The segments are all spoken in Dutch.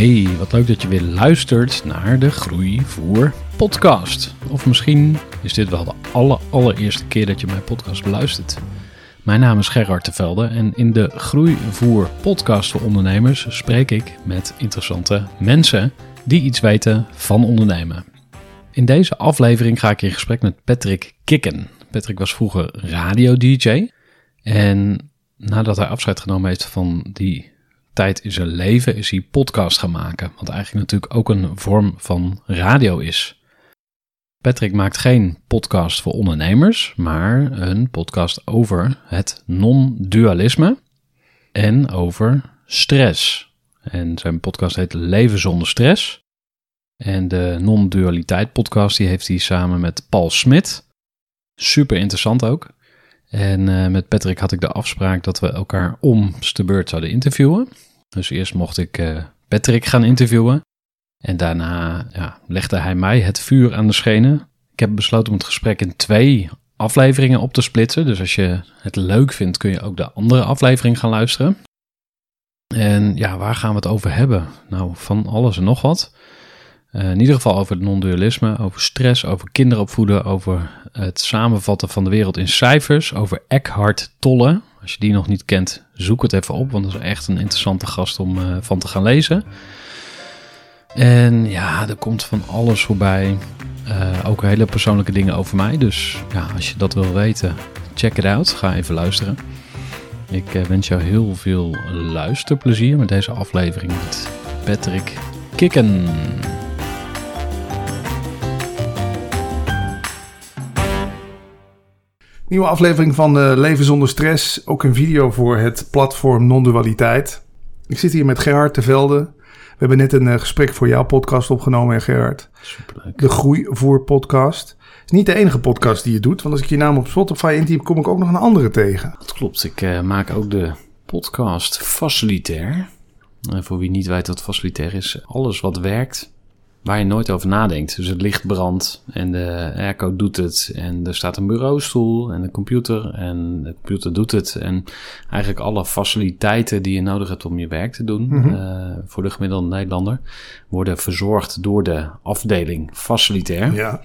Hey, wat leuk dat je weer luistert naar de Groeivoer podcast. Of misschien is dit wel de aller, allereerste keer dat je mijn podcast beluistert. Mijn naam is Gerard Tevelde en in de Groeivoer podcast voor ondernemers spreek ik met interessante mensen die iets weten van ondernemen. In deze aflevering ga ik in gesprek met Patrick Kikken. Patrick was vroeger radio-dj en nadat hij afscheid genomen heeft van die tijd in zijn leven is hij podcast gaan maken. Wat eigenlijk natuurlijk ook een vorm van radio is. Patrick maakt geen podcast voor ondernemers, maar een podcast over het non-dualisme en over stress. En zijn podcast heet Leven zonder stress. En de non-dualiteit podcast die heeft hij samen met Paul Smit. Super interessant ook. En uh, met Patrick had ik de afspraak dat we elkaar om de beurt zouden interviewen. Dus eerst mocht ik uh, Patrick gaan interviewen. En daarna ja, legde hij mij het vuur aan de schenen. Ik heb besloten om het gesprek in twee afleveringen op te splitsen. Dus als je het leuk vindt, kun je ook de andere aflevering gaan luisteren. En ja, waar gaan we het over hebben? Nou, van alles en nog wat. Uh, in ieder geval over het non-dualisme, over stress, over kinderopvoeden, over het samenvatten van de wereld in cijfers, over Eckhart Tolle. Als je die nog niet kent, zoek het even op, want dat is echt een interessante gast om uh, van te gaan lezen. En ja, er komt van alles voorbij. Uh, ook hele persoonlijke dingen over mij. Dus ja, als je dat wil weten, check it out. Ga even luisteren. Ik wens jou heel veel luisterplezier met deze aflevering met Patrick Kikken. Nieuwe aflevering van uh, Leven zonder stress. Ook een video voor het platform Non-dualiteit. Ik zit hier met Gerhard Tevelde. We hebben net een uh, gesprek voor jouw podcast opgenomen, Gerhard. Superleuk. De Groeivoer podcast. Het is niet de enige podcast die je doet. Want als ik je naam op Spotify intyp, kom ik ook nog een andere tegen. Dat klopt. Ik uh, maak ook de podcast Facilitair. Voor wie niet weet wat facilitair is. Alles wat werkt waar je nooit over nadenkt. Dus het licht brandt en de airco doet het en er staat een bureaustoel en de computer en de computer doet het. En eigenlijk alle faciliteiten die je nodig hebt om je werk te doen mm -hmm. uh, voor de gemiddelde Nederlander worden verzorgd door de afdeling facilitair. Ja.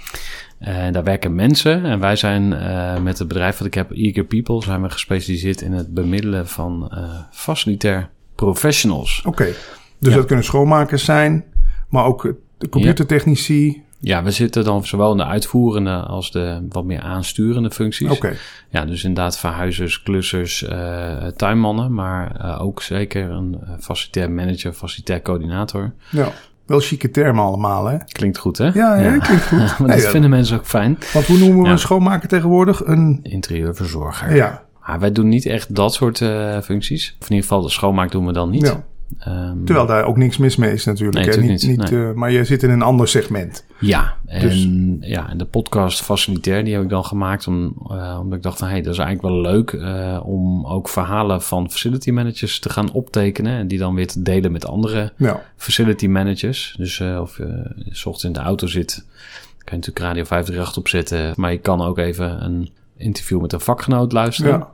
En daar werken mensen en wij zijn uh, met het bedrijf wat ik heb, Eager People, zijn we gespecialiseerd in het bemiddelen van facilitair professionals. Oké, okay. dus ja. dat kunnen schoonmakers zijn, maar ook de computertechnici. Ja. we zitten dan zowel in de uitvoerende als de wat meer aansturende functies. Oké. Okay. Ja, dus inderdaad verhuizers, klussers, uh, tuinmannen, maar uh, ook zeker een facilitair manager, facilitair coördinator. Ja. Wel chique termen allemaal, hè? Klinkt goed, hè? Ja, ja, klinkt goed. maar dat nee, vinden mensen ook fijn. Want hoe noemen we ja. een schoonmaker tegenwoordig? Een interieurverzorger. Ja. Maar wij doen niet echt dat soort uh, functies. Of in ieder geval de schoonmaak doen we dan niet. Um, Terwijl daar ook niks mis mee is natuurlijk. Nee, natuurlijk niet, niet, niet nee. uh, maar je zit in een ander segment. Ja, en, dus. ja, en de podcast Facilitair die heb ik dan gemaakt om, uh, omdat ik dacht van... hé, hey, dat is eigenlijk wel leuk uh, om ook verhalen van facility managers te gaan optekenen... en die dan weer te delen met andere ja. facility managers. Dus of je s ochtends in de auto zit, kan je natuurlijk Radio 538 opzetten... maar je kan ook even een interview met een vakgenoot luisteren... Ja.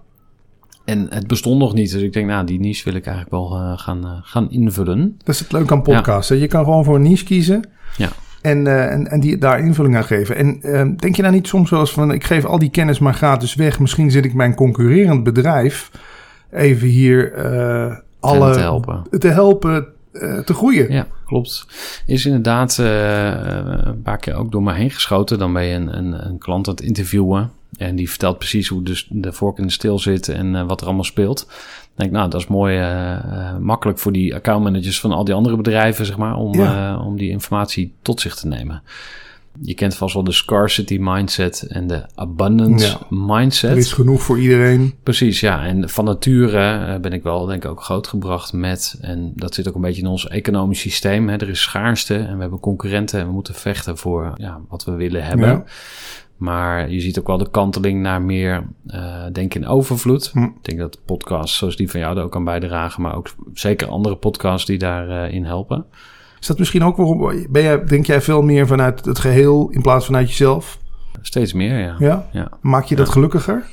En het bestond nog niet. Dus ik denk, nou, die niche wil ik eigenlijk wel uh, gaan, uh, gaan invullen. Dat is het leuke aan podcasten. Ja. Je kan gewoon voor een niche kiezen. Ja. En, uh, en, en die, daar invulling aan geven. En denk je nou niet soms wel eens van... ik geef al die kennis maar gratis weg. Misschien zit ik mijn concurrerend bedrijf... even hier alle te helpen. te, helpen te groeien. Ja, klopt. Is inderdaad een paar keer ook door me heen geschoten. Dan ben je een, een, een klant aan het interviewen. En die vertelt precies hoe dus de vork in de stil zit en wat er allemaal speelt denk nou, dat is mooi uh, makkelijk voor die accountmanagers van al die andere bedrijven, zeg maar, om, ja. om die informatie tot zich te nemen. Je kent vast wel de scarcity mindset en de abundance ja. mindset. Er is genoeg voor iedereen. Precies, ja. En van nature ben ik wel, denk ik, ook grootgebracht met, en dat zit ook een beetje in ons economisch systeem. Hè. Er is schaarste en we hebben concurrenten en we moeten vechten voor ja, wat we willen hebben. Ja. Maar je ziet ook wel de kanteling naar meer uh, denken in overvloed. Hm. Ik denk dat podcasts zoals die van jou er ook kan bijdragen, maar ook zeker andere podcasts die daarin uh, in helpen. Is dat misschien ook waarom ben jij, denk jij veel meer vanuit het geheel in plaats van uit jezelf? Steeds meer, ja. Ja? ja. Maak je dat ja. gelukkiger?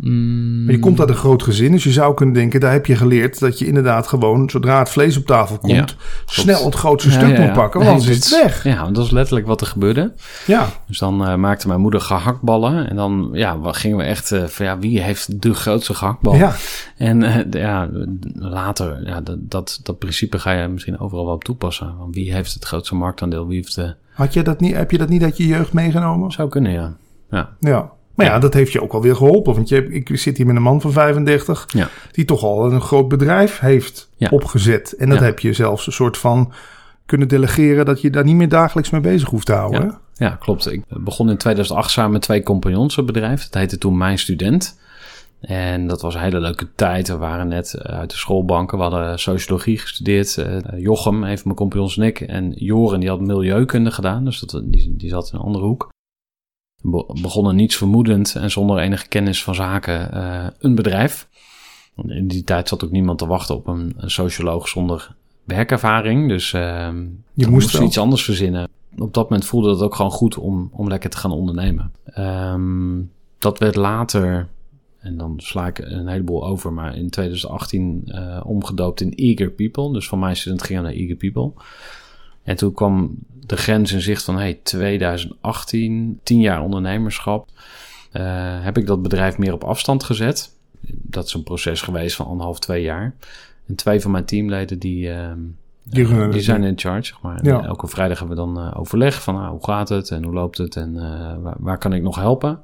Mm. Maar je komt uit een groot gezin, dus je zou kunnen denken, daar heb je geleerd dat je inderdaad gewoon, zodra het vlees op tafel komt, Ja, snel het grootste stuk moet pakken, Nee, want anders is dat het weg. Ja, want dat is letterlijk wat er gebeurde. Ja, Dus dan eh, maakte mijn moeder gehaktballen. En dan ja, gingen we echt eh, van ja, wie heeft de grootste gehaktbal? ja. En eh, ja, later, ja, dat, dat, dat principe ga je misschien overal wel op toepassen. Want wie heeft het grootste marktaandeel? Wie heeft de... Had je dat niet, heb je dat niet uit je jeugd meegenomen? Zou kunnen, ja. Ja, Ja. Maar ja, dat heeft je ook alweer geholpen. Want je, ik zit hier met een man van 35, ja. die toch al een groot bedrijf heeft opgezet. En dat heb je zelfs een soort van kunnen delegeren dat je daar niet meer dagelijks mee bezig hoeft te houden. Ja. klopt. Ik begon in 2008 samen met twee compagnons een bedrijf. Dat heette toen Mijn Student. En dat was een hele leuke tijd. We waren net eh, uit de schoolbanken. We hadden sociologie gestudeerd. Eh, Jochem, van mijn compagnons en ik. En Joren, die had milieukunde gedaan. Dus dat, die, die zat in een andere hoek. Be- begonnen niets vermoedend en zonder enige kennis van zaken eh, een bedrijf. In die tijd zat ook niemand te wachten op een, een socioloog zonder werkervaring. Dus ehm Je moest moesten wel. iets anders verzinnen. Op dat moment voelde het ook gewoon goed om, om lekker te gaan ondernemen. Ehm, dat werd later, en dan sla ik een heleboel over, maar in 2018 eh, omgedoopt in Eager People. Dus van mij student ging naar Eager People. En toen kwam de grens in zicht van hey, 2018, 10 jaar ondernemerschap. Eh, heb ik dat bedrijf meer op afstand gezet. Dat is een proces geweest van anderhalf, twee jaar. En twee van mijn teamleden die, ehm, Die zijn in charge, zeg maar. Ja. Elke vrijdag hebben we dan eh, overleg van ah, hoe gaat het en hoe loopt het en eh, waar, waar kan ik nog helpen.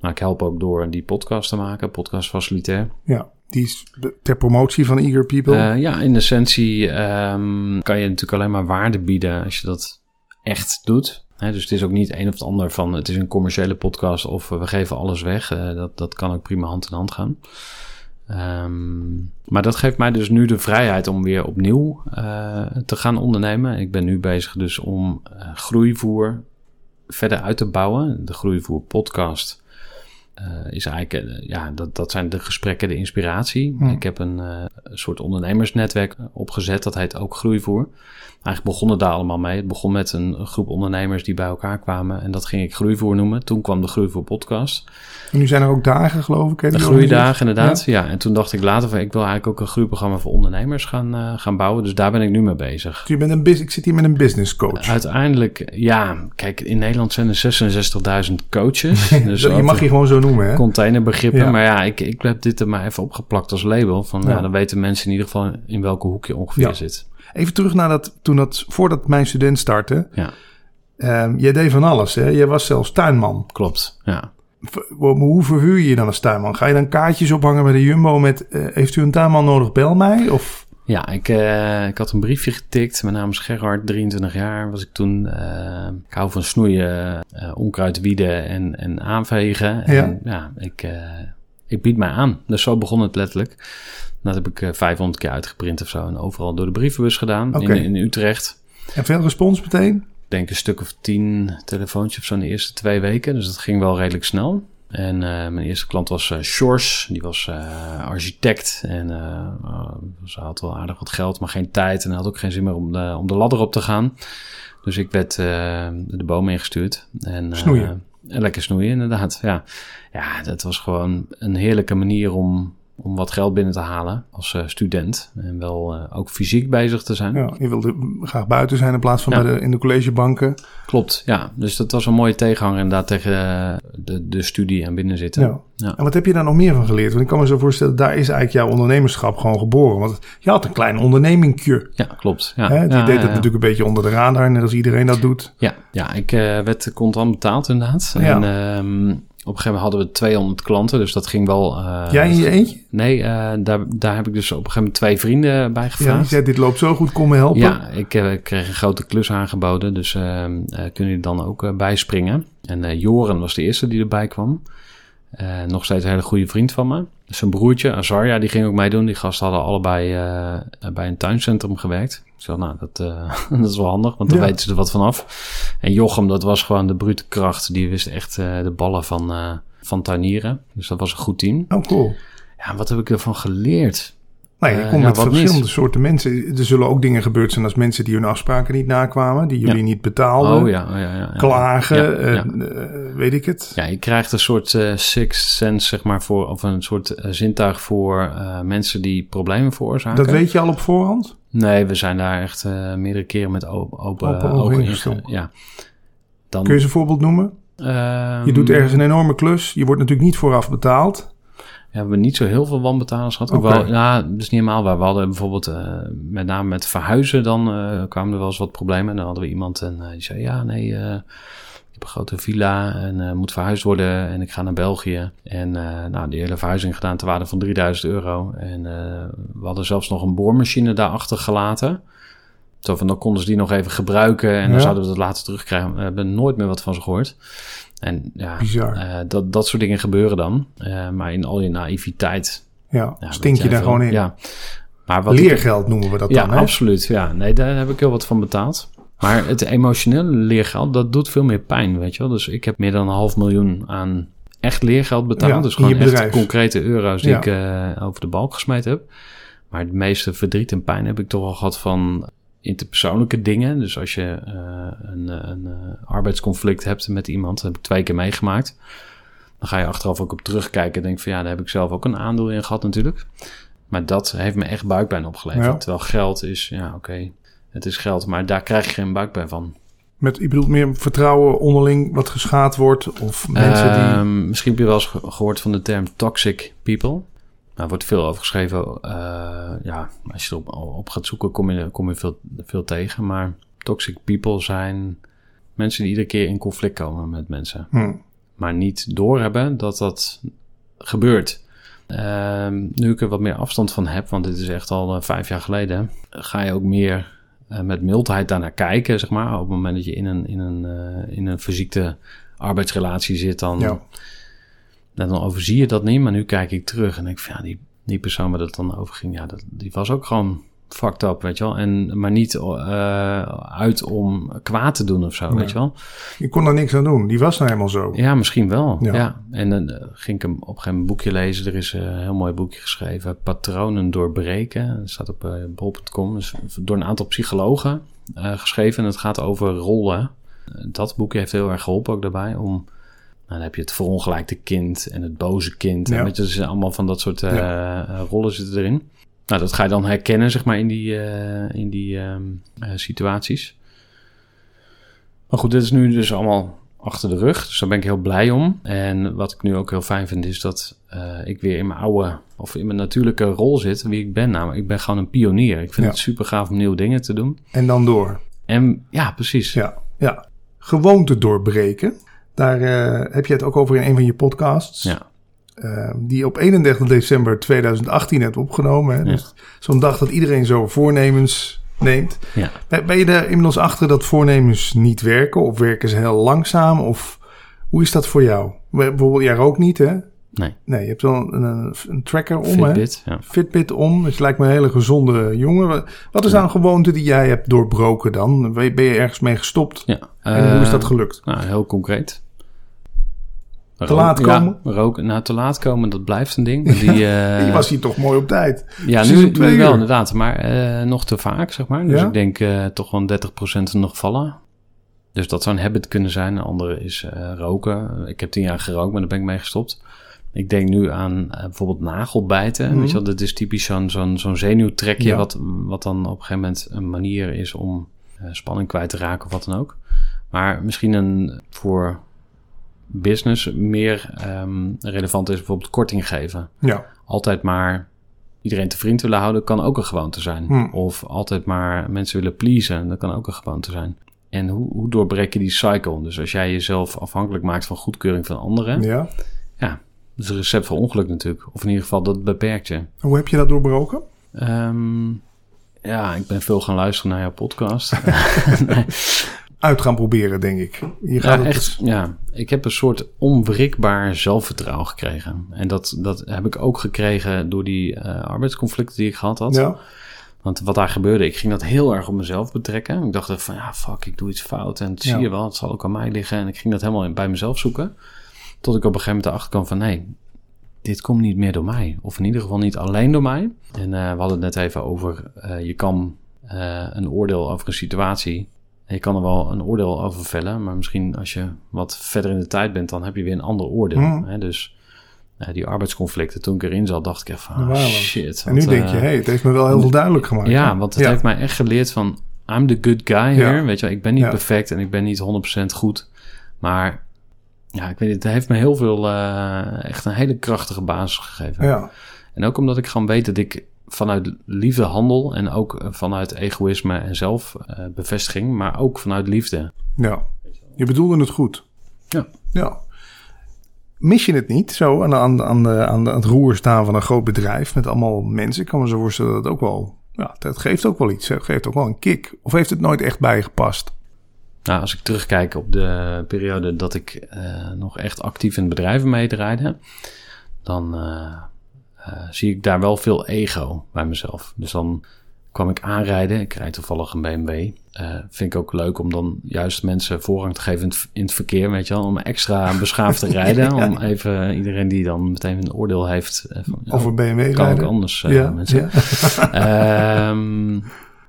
Nou, ik help ook door die podcast te maken, podcast facilitair. Ja, die is ter promotie van Eager People. Ja, in essentie ehm, kan je natuurlijk alleen maar waarde bieden als je dat echt doet. Dus het is ook niet een of het ander van het is een commerciële podcast of we geven alles weg. Eh, dat, dat kan ook prima hand in hand gaan. Ehm, maar dat geeft mij dus nu de vrijheid om weer opnieuw eh, te gaan ondernemen. Ik ben nu bezig dus om eh, groeivoer verder uit te bouwen. De groeivoer podcast is eigenlijk, ja, dat, dat zijn de gesprekken, de inspiratie. Ik heb een, een soort ondernemersnetwerk opgezet, dat heet ook Groeivoer. Eigenlijk begon het daar allemaal mee. Het begon met een, groep ondernemers die bij elkaar kwamen en dat ging ik Groeivoer noemen. Toen kwam de Groeivoer podcast. En nu zijn er ook dagen, geloof ik. Hè, De groeidagen, inderdaad. Ja. en toen dacht ik later van, ik wil eigenlijk ook een groeiprogramma voor ondernemers gaan, eh, gaan bouwen. Dus daar ben ik nu mee bezig. Je bent een ik zit hier met een business coach. Uiteindelijk, ja, kijk, in Nederland zijn er 66.000 coaches. Dus je mag je gewoon zo noemen, hè? containerbegrippen. Ja. Maar ja, ik, ik heb dit er maar even opgeplakt als label. Van, Ja. ja. dan weten mensen in ieder geval in welke hoek je ongeveer Ja. zit. Even terug naar dat, toen dat, voordat mijn student startte. Ja, Ehm, jij deed van alles, hè? Jij was zelfs tuinman. klopt. Ja. Hoe verhuur je je dan als tuinman? Ga je dan kaartjes ophangen bij de Jumbo met... eh, heeft u een tuinman nodig, bel mij? Of... Ja, ik, eh, ik had een briefje getikt. Mijn naam is Gerhard, 23 jaar was ik toen. Eh, ik hou van snoeien, eh, onkruid wieden en, en aanvegen. En ja, ik, ik bied mij aan. Dus zo begon het letterlijk. Dat heb ik eh, 500 keer uitgeprint of zo. En overal door de brievenbus gedaan in, in Utrecht. En veel respons meteen? Ik denk een stuk of tien telefoontjes of zo in de eerste twee weken. Dus dat ging wel redelijk snel. En eh, mijn eerste klant was eh Shores. Die was eh, architect. En eh, uh, ze had wel aardig wat geld, maar geen tijd. En had ook geen zin meer om de, om de ladder op te gaan. Dus ik werd eh, de boom ingestuurd. En, eh, Snoeien. en lekker snoeien, inderdaad. Ja. Ja, dat was gewoon een heerlijke manier om om wat geld binnen te halen als eh, student. En wel eh, ook fysiek bezig te zijn. Ja, je wilde graag buiten zijn in plaats van Ja. bij de, in de collegebanken. Klopt, ja. Dus dat was een mooie tegenhanger inderdaad tegen eh, de, de studie en binnen zitten. Ja. Ja. En wat heb je daar nog meer van geleerd? Want ik kan me zo voorstellen, daar is eigenlijk jouw ondernemerschap gewoon geboren. Want je had een klein ondernemingje. Ja, klopt. Ja, hè? Ja, deed het natuurlijk een beetje onder de radar, net als iedereen dat doet. Ja, ja ik eh, werd contant betaald inderdaad. Ja. En ehm, op een gegeven moment hadden we 200 klanten, dus dat ging wel... eh, Jij in je eentje? Nee, eh, daar, daar heb ik dus op een gegeven moment twee vrienden bij Ja, gevraagd. zei, dit loopt zo goed, kom me helpen. Ja, ik eh, kreeg een grote klus aangeboden, dus ehm eh, kunnen jullie dan ook bijspringen. En Joren was de eerste die erbij kwam. Eh, nog steeds een hele goede vriend van me. Zijn broertje, Azarja, die ging ook meedoen. Die gasten hadden allebei eh, bij een tuincentrum gewerkt. Ik zei, nou, dat, eh, dat is wel handig, want dan Ja. weten ze er wat vanaf. En Jochem, dat was gewoon de brute kracht. Die wist echt eh, de ballen van, eh, van tuinieren. Dus dat was een goed team. Oh, cool. Ja, wat heb ik ervan geleerd? Nou, je Eh, komt ja, met verschillende soorten mensen. Er zullen ook dingen gebeurd zijn als mensen die hun afspraken niet nakwamen, die jullie Ja. niet betaalden, Oh ja, oh, klagen, eh, eh, weet ik het. Ja, je krijgt een soort eh sixth sense, zeg maar, voor, of een soort zintuig voor mensen die problemen veroorzaken. Dat weet je al op voorhand? Nee, we zijn daar echt meerdere keren met open, open, ogen in. Ja. Dan, Kun je ze een voorbeeld noemen? ehm, Je doet ergens een enorme klus. Je wordt natuurlijk niet vooraf betaald. Ja, we hebben niet zo heel veel wanbetalers gehad. Oké. Wel, ja, dat is niet helemaal waar. We hadden bijvoorbeeld, eh, met name met verhuizen, dan eh, kwamen er wel eens wat problemen. En dan hadden we iemand en eh, die zei, ja, nee, ik heb een grote villa en moet verhuisd worden en ik ga naar België. En nou, die hele verhuizing gedaan ter waarde van 3000 euro. En we hadden zelfs nog een boormachine daarachter gelaten. Zo van, dan konden ze die nog even gebruiken en dan zouden we dat later terugkrijgen. We hebben nooit meer wat van ze gehoord. En ja, eh, dat, dat soort dingen gebeuren dan. Eh, maar in al je naïviteit Ja, ja, stink je daar veel. gewoon in. Ja. Maar wat ik- Leergeld noemen we dat ja, dan, hè? absoluut. Ja, nee, daar heb ik heel wat van betaald. Maar het emotionele leergeld, dat doet veel meer pijn, weet je wel. Dus ik heb meer dan een half miljoen aan echt leergeld betaald. Ja, dus gewoon echt bedrijf. concrete euro's die Ja. ik eh, over de balk gesmeten heb. Maar het meeste verdriet en pijn heb ik toch al gehad van interpersoonlijke dingen. Dus als je eh, een, een eh, arbeidsconflict hebt met iemand, dat heb ik twee keer meegemaakt. Dan ga je achteraf ook op terugkijken en denk van ja, daar heb ik zelf ook een aandeel in gehad natuurlijk. Maar dat heeft me echt buikpijn opgeleverd. Ja. Terwijl geld is, ja oké, het is geld, maar daar krijg je geen buikpijn van. Met, je bedoelt meer vertrouwen onderling wat geschaad wordt? Of mensen die... Ehm, misschien heb je wel eens ge- gehoord van de term toxic people. Daar wordt veel over geschreven. eh, ja, als je erop op gaat zoeken, kom je, kom je veel, veel tegen. Maar toxic people zijn mensen die iedere keer in conflict komen met mensen. Hm. maar niet doorhebben dat dat gebeurt. Ehm, nu ik er wat meer afstand van heb, want dit is echt al eh, vijf jaar geleden, ga je ook meer eh, met mildheid daarnaar kijken, zeg maar. Op het moment dat je in een, in een, in een verziekte arbeidsrelatie zit, dan, Ja. Dan overzie je dat niet. Maar nu kijk ik terug en denk van ja, die, die persoon waar dat dan over ging, ja, dat, die was ook gewoon fucked up, weet je wel. En, maar niet eh, uit om kwaad te doen of zo, Nee. weet je wel. Je kon er niks aan doen. Die was nou helemaal zo. Ja, misschien wel. Ja. Ja. En dan eh, ging ik hem op een gegeven moment boekje lezen. Er is eh, een heel mooi boekje geschreven. Patronen doorbreken. Dat staat op uh, bol.com. Dus door een aantal psychologen geschreven. En het gaat over rollen. Dat boekje heeft heel erg geholpen ook daarbij. Om, nou, dan heb je het verongelijkte kind en het boze kind. Ja. En weet je, zijn allemaal van dat soort eh, eh, rollen zitten erin. Nou, dat ga je dan herkennen, zeg maar, in die, eh, in die ehm, eh, situaties. Maar goed, dit is nu dus allemaal achter de rug. Dus daar ben ik heel blij om. En wat ik nu ook heel fijn vind, is dat ik weer in mijn oude of in mijn natuurlijke rol zit. Wie ik ben. Namelijk, ik ben gewoon een pionier. Ik vind Ja. het super gaaf om nieuwe dingen te doen. En dan door. En ja, precies. Ja, ja. Gewoonte doorbreken. Daar eh, heb je het ook over in een van je podcasts. Ja. eh, die op 31 december 2018 hebt opgenomen. Hè? Ja. Dus zo'n dag dat iedereen zo voornemens neemt. Ja. Ben je er inmiddels achter dat voornemens niet werken? Of werken ze heel langzaam? Of hoe is dat voor jou? Bijvoorbeeld, jij rookt niet, hè? Nee, Nee, je hebt wel een, een, een tracker om, hè? Fitbit. Ja. Fitbit om. Dus je lijkt me een hele gezonde jongen. Wat- is nou een gewoonte die jij hebt doorbroken dan? Ben je- ergens mee gestopt? ja. En hoe is dat Eh, gelukt? Nou, heel concreet. Te laat komen? Ja, roken. Nou, te laat komen, dat blijft een ding. Die, eh, je was hier toch mooi op tijd. Ja, Precies nu, wel inderdaad, maar eh, nog te vaak, zeg maar. Dus Ja? ik denk eh, toch wel 30% nog vallen. Dus dat zou een habit kunnen zijn. Een andere is roken. Ik heb tien jaar gerookt, maar daar ben ik mee gestopt. Ik denk nu aan bijvoorbeeld nagelbijten. Mhm. Weet je wel, dat is typisch zo'n zo'n zo'n zenuwtrekje... Ja. Wat, wat dan op een gegeven moment een manier is om spanning kwijt te raken of wat dan ook. Maar misschien een voor business meer ehm, relevant is bijvoorbeeld korting geven. Ja. Altijd maar iedereen te vriend willen houden kan ook een gewoonte zijn. Hmm. Of altijd maar mensen willen pleasen, dat kan ook een gewoonte zijn. En hoe, hoe doorbreek je die cycle? Dus als jij jezelf afhankelijk maakt van goedkeuring van anderen... ja. Dat is een recept voor ongeluk natuurlijk. Of in ieder geval, dat beperkt je. Hoe heb je dat doorbroken? Ehm, ja, ik ben veel gaan luisteren naar jouw podcast. nee. Uit gaan proberen, denk ik. Je ja, gaat het echt, ja, ik heb een soort onwrikbaar zelfvertrouwen gekregen. En dat, dat heb ik ook gekregen door die eh, arbeidsconflicten die ik gehad had. Ja. Want wat daar gebeurde, ik ging dat heel erg op mezelf betrekken. Ik dacht van, ja, fuck, ik doe iets fout. En dat Ja. zie je wel, het zal ook aan mij liggen. En ik ging dat helemaal bij mezelf zoeken. Tot ik op een gegeven moment erachter kwam van, nee, dit komt niet meer door mij. Of in ieder geval niet alleen door mij. En eh, we hadden het net even over, eh, je kan een oordeel over een situatie... Je kan er wel een oordeel over vellen, maar misschien als je wat verder in de tijd bent, dan heb je weer een ander oordeel. Mhm. Hè? Dus eh, die arbeidsconflicten, toen ik erin zat, dacht ik even van, ah, shit. En nu denk eh, je, hey, het heeft me wel heel veel duidelijk gemaakt. ja, want het Ja. heeft mij echt geleerd van... I'm the good guy Ja. here. Weet je ik ben niet Ja. perfect en ik ben niet 100% goed. Maar ja, ik weet niet, het heeft me heel veel... eh, echt een hele krachtige basis gegeven. Ja. En ook omdat ik gewoon weet dat ik vanuit liefde handel... en ook eh, vanuit egoïsme en zelfbevestiging... maar ook vanuit liefde. ja. Je bedoelde het goed. Ja. Ja. Mis je het niet zo aan, aan, aan, de, aan, het roer staan van een groot bedrijf met allemaal mensen? Ik kan me zo voorstellen dat het ook wel, ja, het geeft ook wel iets. Het geeft ook wel een kick. Of heeft het nooit echt bijgepast? Nou, als ik terugkijk op de periode dat ik eh, nog echt actief in bedrijven meedraaide, dan eh, eh, zie ik daar wel veel ego bij mezelf. Dus dan kwam ik aanrijden. Ik rijd toevallig een BMW. Eh, vind ik ook leuk om dan juist mensen voorrang te geven in het, in het verkeer, weet je wel. Om extra beschaafd te rijden. Ja. Om even iedereen die dan meteen een oordeel heeft. eh, van, ja, Of een BMW kan ook rijden? anders, eh, ja, mensen. Ehm,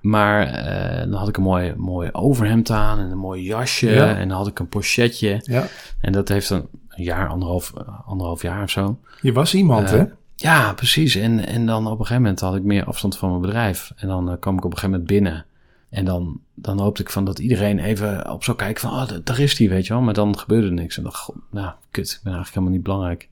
maar eh, dan had ik een mooi, mooi overhemd aan en een mooi jasje. Ja. En dan had ik een pochetje. ja. En dat heeft een jaar, anderhalf, eh, anderhalf jaar of zo. Je was iemand, Eh, hè? Ja, precies. En, en dan op een gegeven moment had ik meer afstand van mijn bedrijf. En dan eh, kwam ik op een gegeven moment binnen. En dan, dan hoopte ik van dat iedereen even op zou kijken van... Oh, daar is die, weet je wel. Maar dan gebeurde er niks. En dan dacht god, nou, kut. Ik ben eigenlijk helemaal niet belangrijk.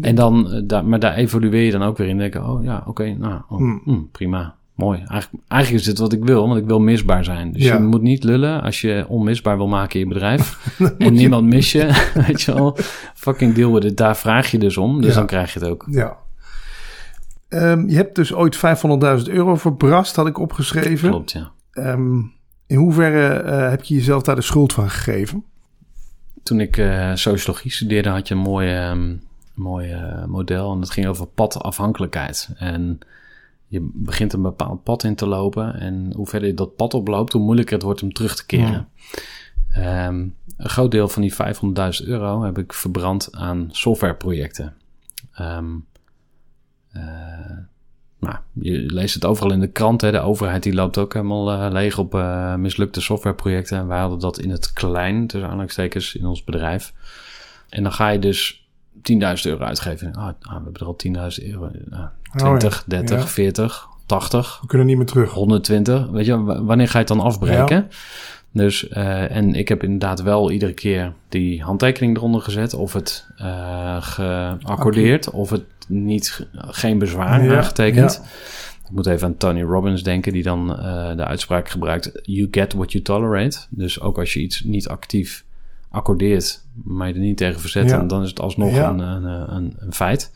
En dan, eh, daar, maar daar evalueer je dan ook weer in. Denk ik, oh ja, oké, nou, oh, Hmm. hmm, prima. Mooi. Eigenlijk, eigenlijk is dit wat ik wil, want ik wil misbaar zijn. Dus Ja. je moet niet lullen als je onmisbaar wil maken in je bedrijf. En niemand mis je, weet je wel. Fucking deal with it. Daar vraag je dus om. Dus Ja. dan krijg je het ook. Ja. Ehm, je hebt dus ooit 500.000 euro verbrast, had ik opgeschreven. Klopt, ja. Ehm, in hoeverre eh, heb je jezelf daar de schuld van gegeven? Toen ik eh, sociologie studeerde, had je een mooi, ehm, mooi eh, model. En dat ging over padafhankelijkheid. En je begint een bepaald pad in te lopen. En hoe verder je dat pad oploopt, hoe moeilijker het wordt om terug te keren. Ehm, een groot deel van die 500.000 euro heb ik verbrand aan softwareprojecten. Ehm eh, nou, je leest het overal in de krant. Hè. De overheid die loopt ook helemaal eh, leeg op eh, mislukte softwareprojecten. En wij hadden dat in het klein, tussen aanhalingstekens, in ons bedrijf. En dan ga je dus 10.000 euro uitgeven. Ah, nou, we hebben er al 10.000 euro. Nou, 20, 30, ja. 40, 80. We kunnen niet meer terug. 120. Weet je, wanneer ga je het dan afbreken? Dus, eh, en ik heb inderdaad wel iedere keer die handtekening eronder gezet. Of het eh geaccordeerd, of het niet, ge- geen bezwaar aangetekend. Ik moet even aan Tony Robbins denken, die dan eh, de uitspraak gebruikt: You get what you tolerate. Dus ook als je iets niet actief accordeert, maar je er niet tegen verzet, Ja. dan- dan is het alsnog Ja. een, een, een, een feit.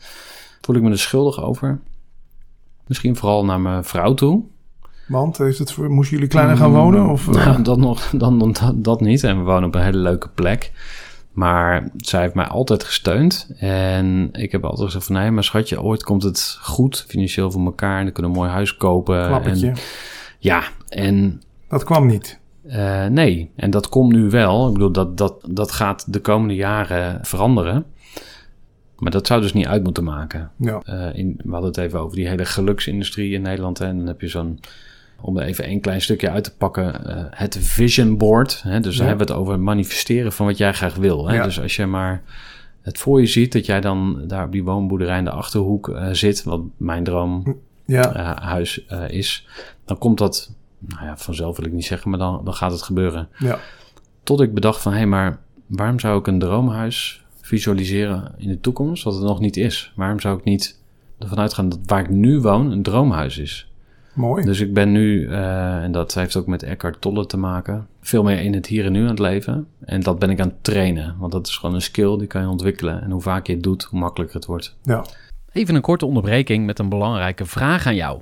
Voel ik me er schuldig over. Misschien vooral naar mijn vrouw toe. Want heeft het voor, moesten jullie kleiner gaan wonen? Of, eh, Nou, dat, nog, dan, dan, dat, dat niet. En we wonen op een hele leuke plek. Maar zij heeft mij altijd gesteund. En ik heb altijd gezegd van... nee, maar schatje, ooit komt het goed financieel voor elkaar. En dan kunnen we een mooi huis kopen. klappertje. En, ja, en Dat kwam niet. Eh, nee. En dat komt nu wel. Ik bedoel, dat, dat, dat gaat de komende jaren veranderen. Maar dat zou dus niet uit moeten maken. Ja. Eh, in, we hadden het even over die hele geluksindustrie in Nederland. Hè, en dan heb je zo'n, om er even één klein stukje uit te pakken, eh, het vision board. Hè, dus Ja. dan hebben we het over manifesteren van wat jij graag wil. Hè. Ja. Dus als je maar het voor je ziet dat jij dan daar op die woonboerderij in de achterhoek uh, zit, wat mijn droomhuis ja. uh, is, dan komt dat, nou ja, vanzelf wil ik niet zeggen, maar dan, dan gaat het gebeuren. Ja. Tot ik bedacht van, hé, hey, maar waarom zou ik een droomhuis visualiseren in de toekomst, wat het nog niet is? Waarom zou ik niet ervan uitgaan dat waar ik nu woon een droomhuis is? Mooi. Dus ik ben nu, uh, en dat heeft ook met Eckhart Tolle te maken, veel meer in het hier en nu aan het leven. En dat ben ik aan het trainen, want dat is gewoon een skill die kan je ontwikkelen. En hoe vaak je het doet, hoe makkelijker het wordt. Ja. Even een korte onderbreking met een belangrijke vraag aan jou.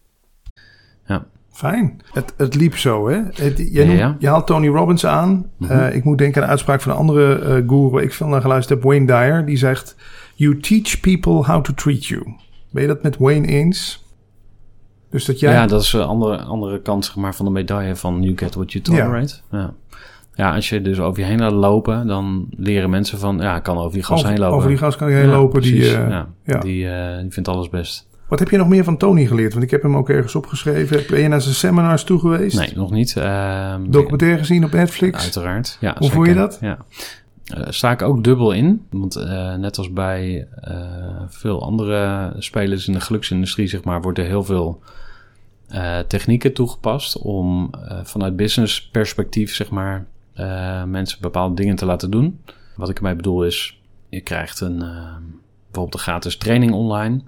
Fijn. Het, het liep zo, hè? Het, jij noemt, ja, Je haalt Tony Robbins aan. Mm -hmm. uh, ik moet denken aan de uitspraak van een andere uh, guru. Ik veel naar geluisterd heb, Wayne Dyer. Die zegt, you teach people how to treat you. Ben je dat met Wayne eens? Dus dat jij... Ja, dat is een andere, andere kant zeg maar, van de medaille van you get what you tolerate. Ja. ja. Ja, als je dus over je heen laat lopen, dan leren mensen van, ja, ik kan over die gas over, heen lopen. Over die gas kan je heen ja, lopen. Die, uh, ja. Die, die vindt alles best. Wat heb je nog meer van Tony geleerd? Want ik heb hem ook ergens opgeschreven. Ben je naar zijn seminars toe geweest? Nee, nog niet. Uh, Documentaire gezien op Netflix? Uiteraard, ja. Hoe voel je dat? Ja. Uh, sta ik ook dubbel in. Want uh, net als bij veel andere spelers in de geluksindustrie, zeg maar, wordt er heel veel technieken toegepast om vanuit business perspectief, zeg maar, mensen bepaalde dingen te laten doen. Wat ik ermee bedoel is, je krijgt een, bijvoorbeeld een gratis training online.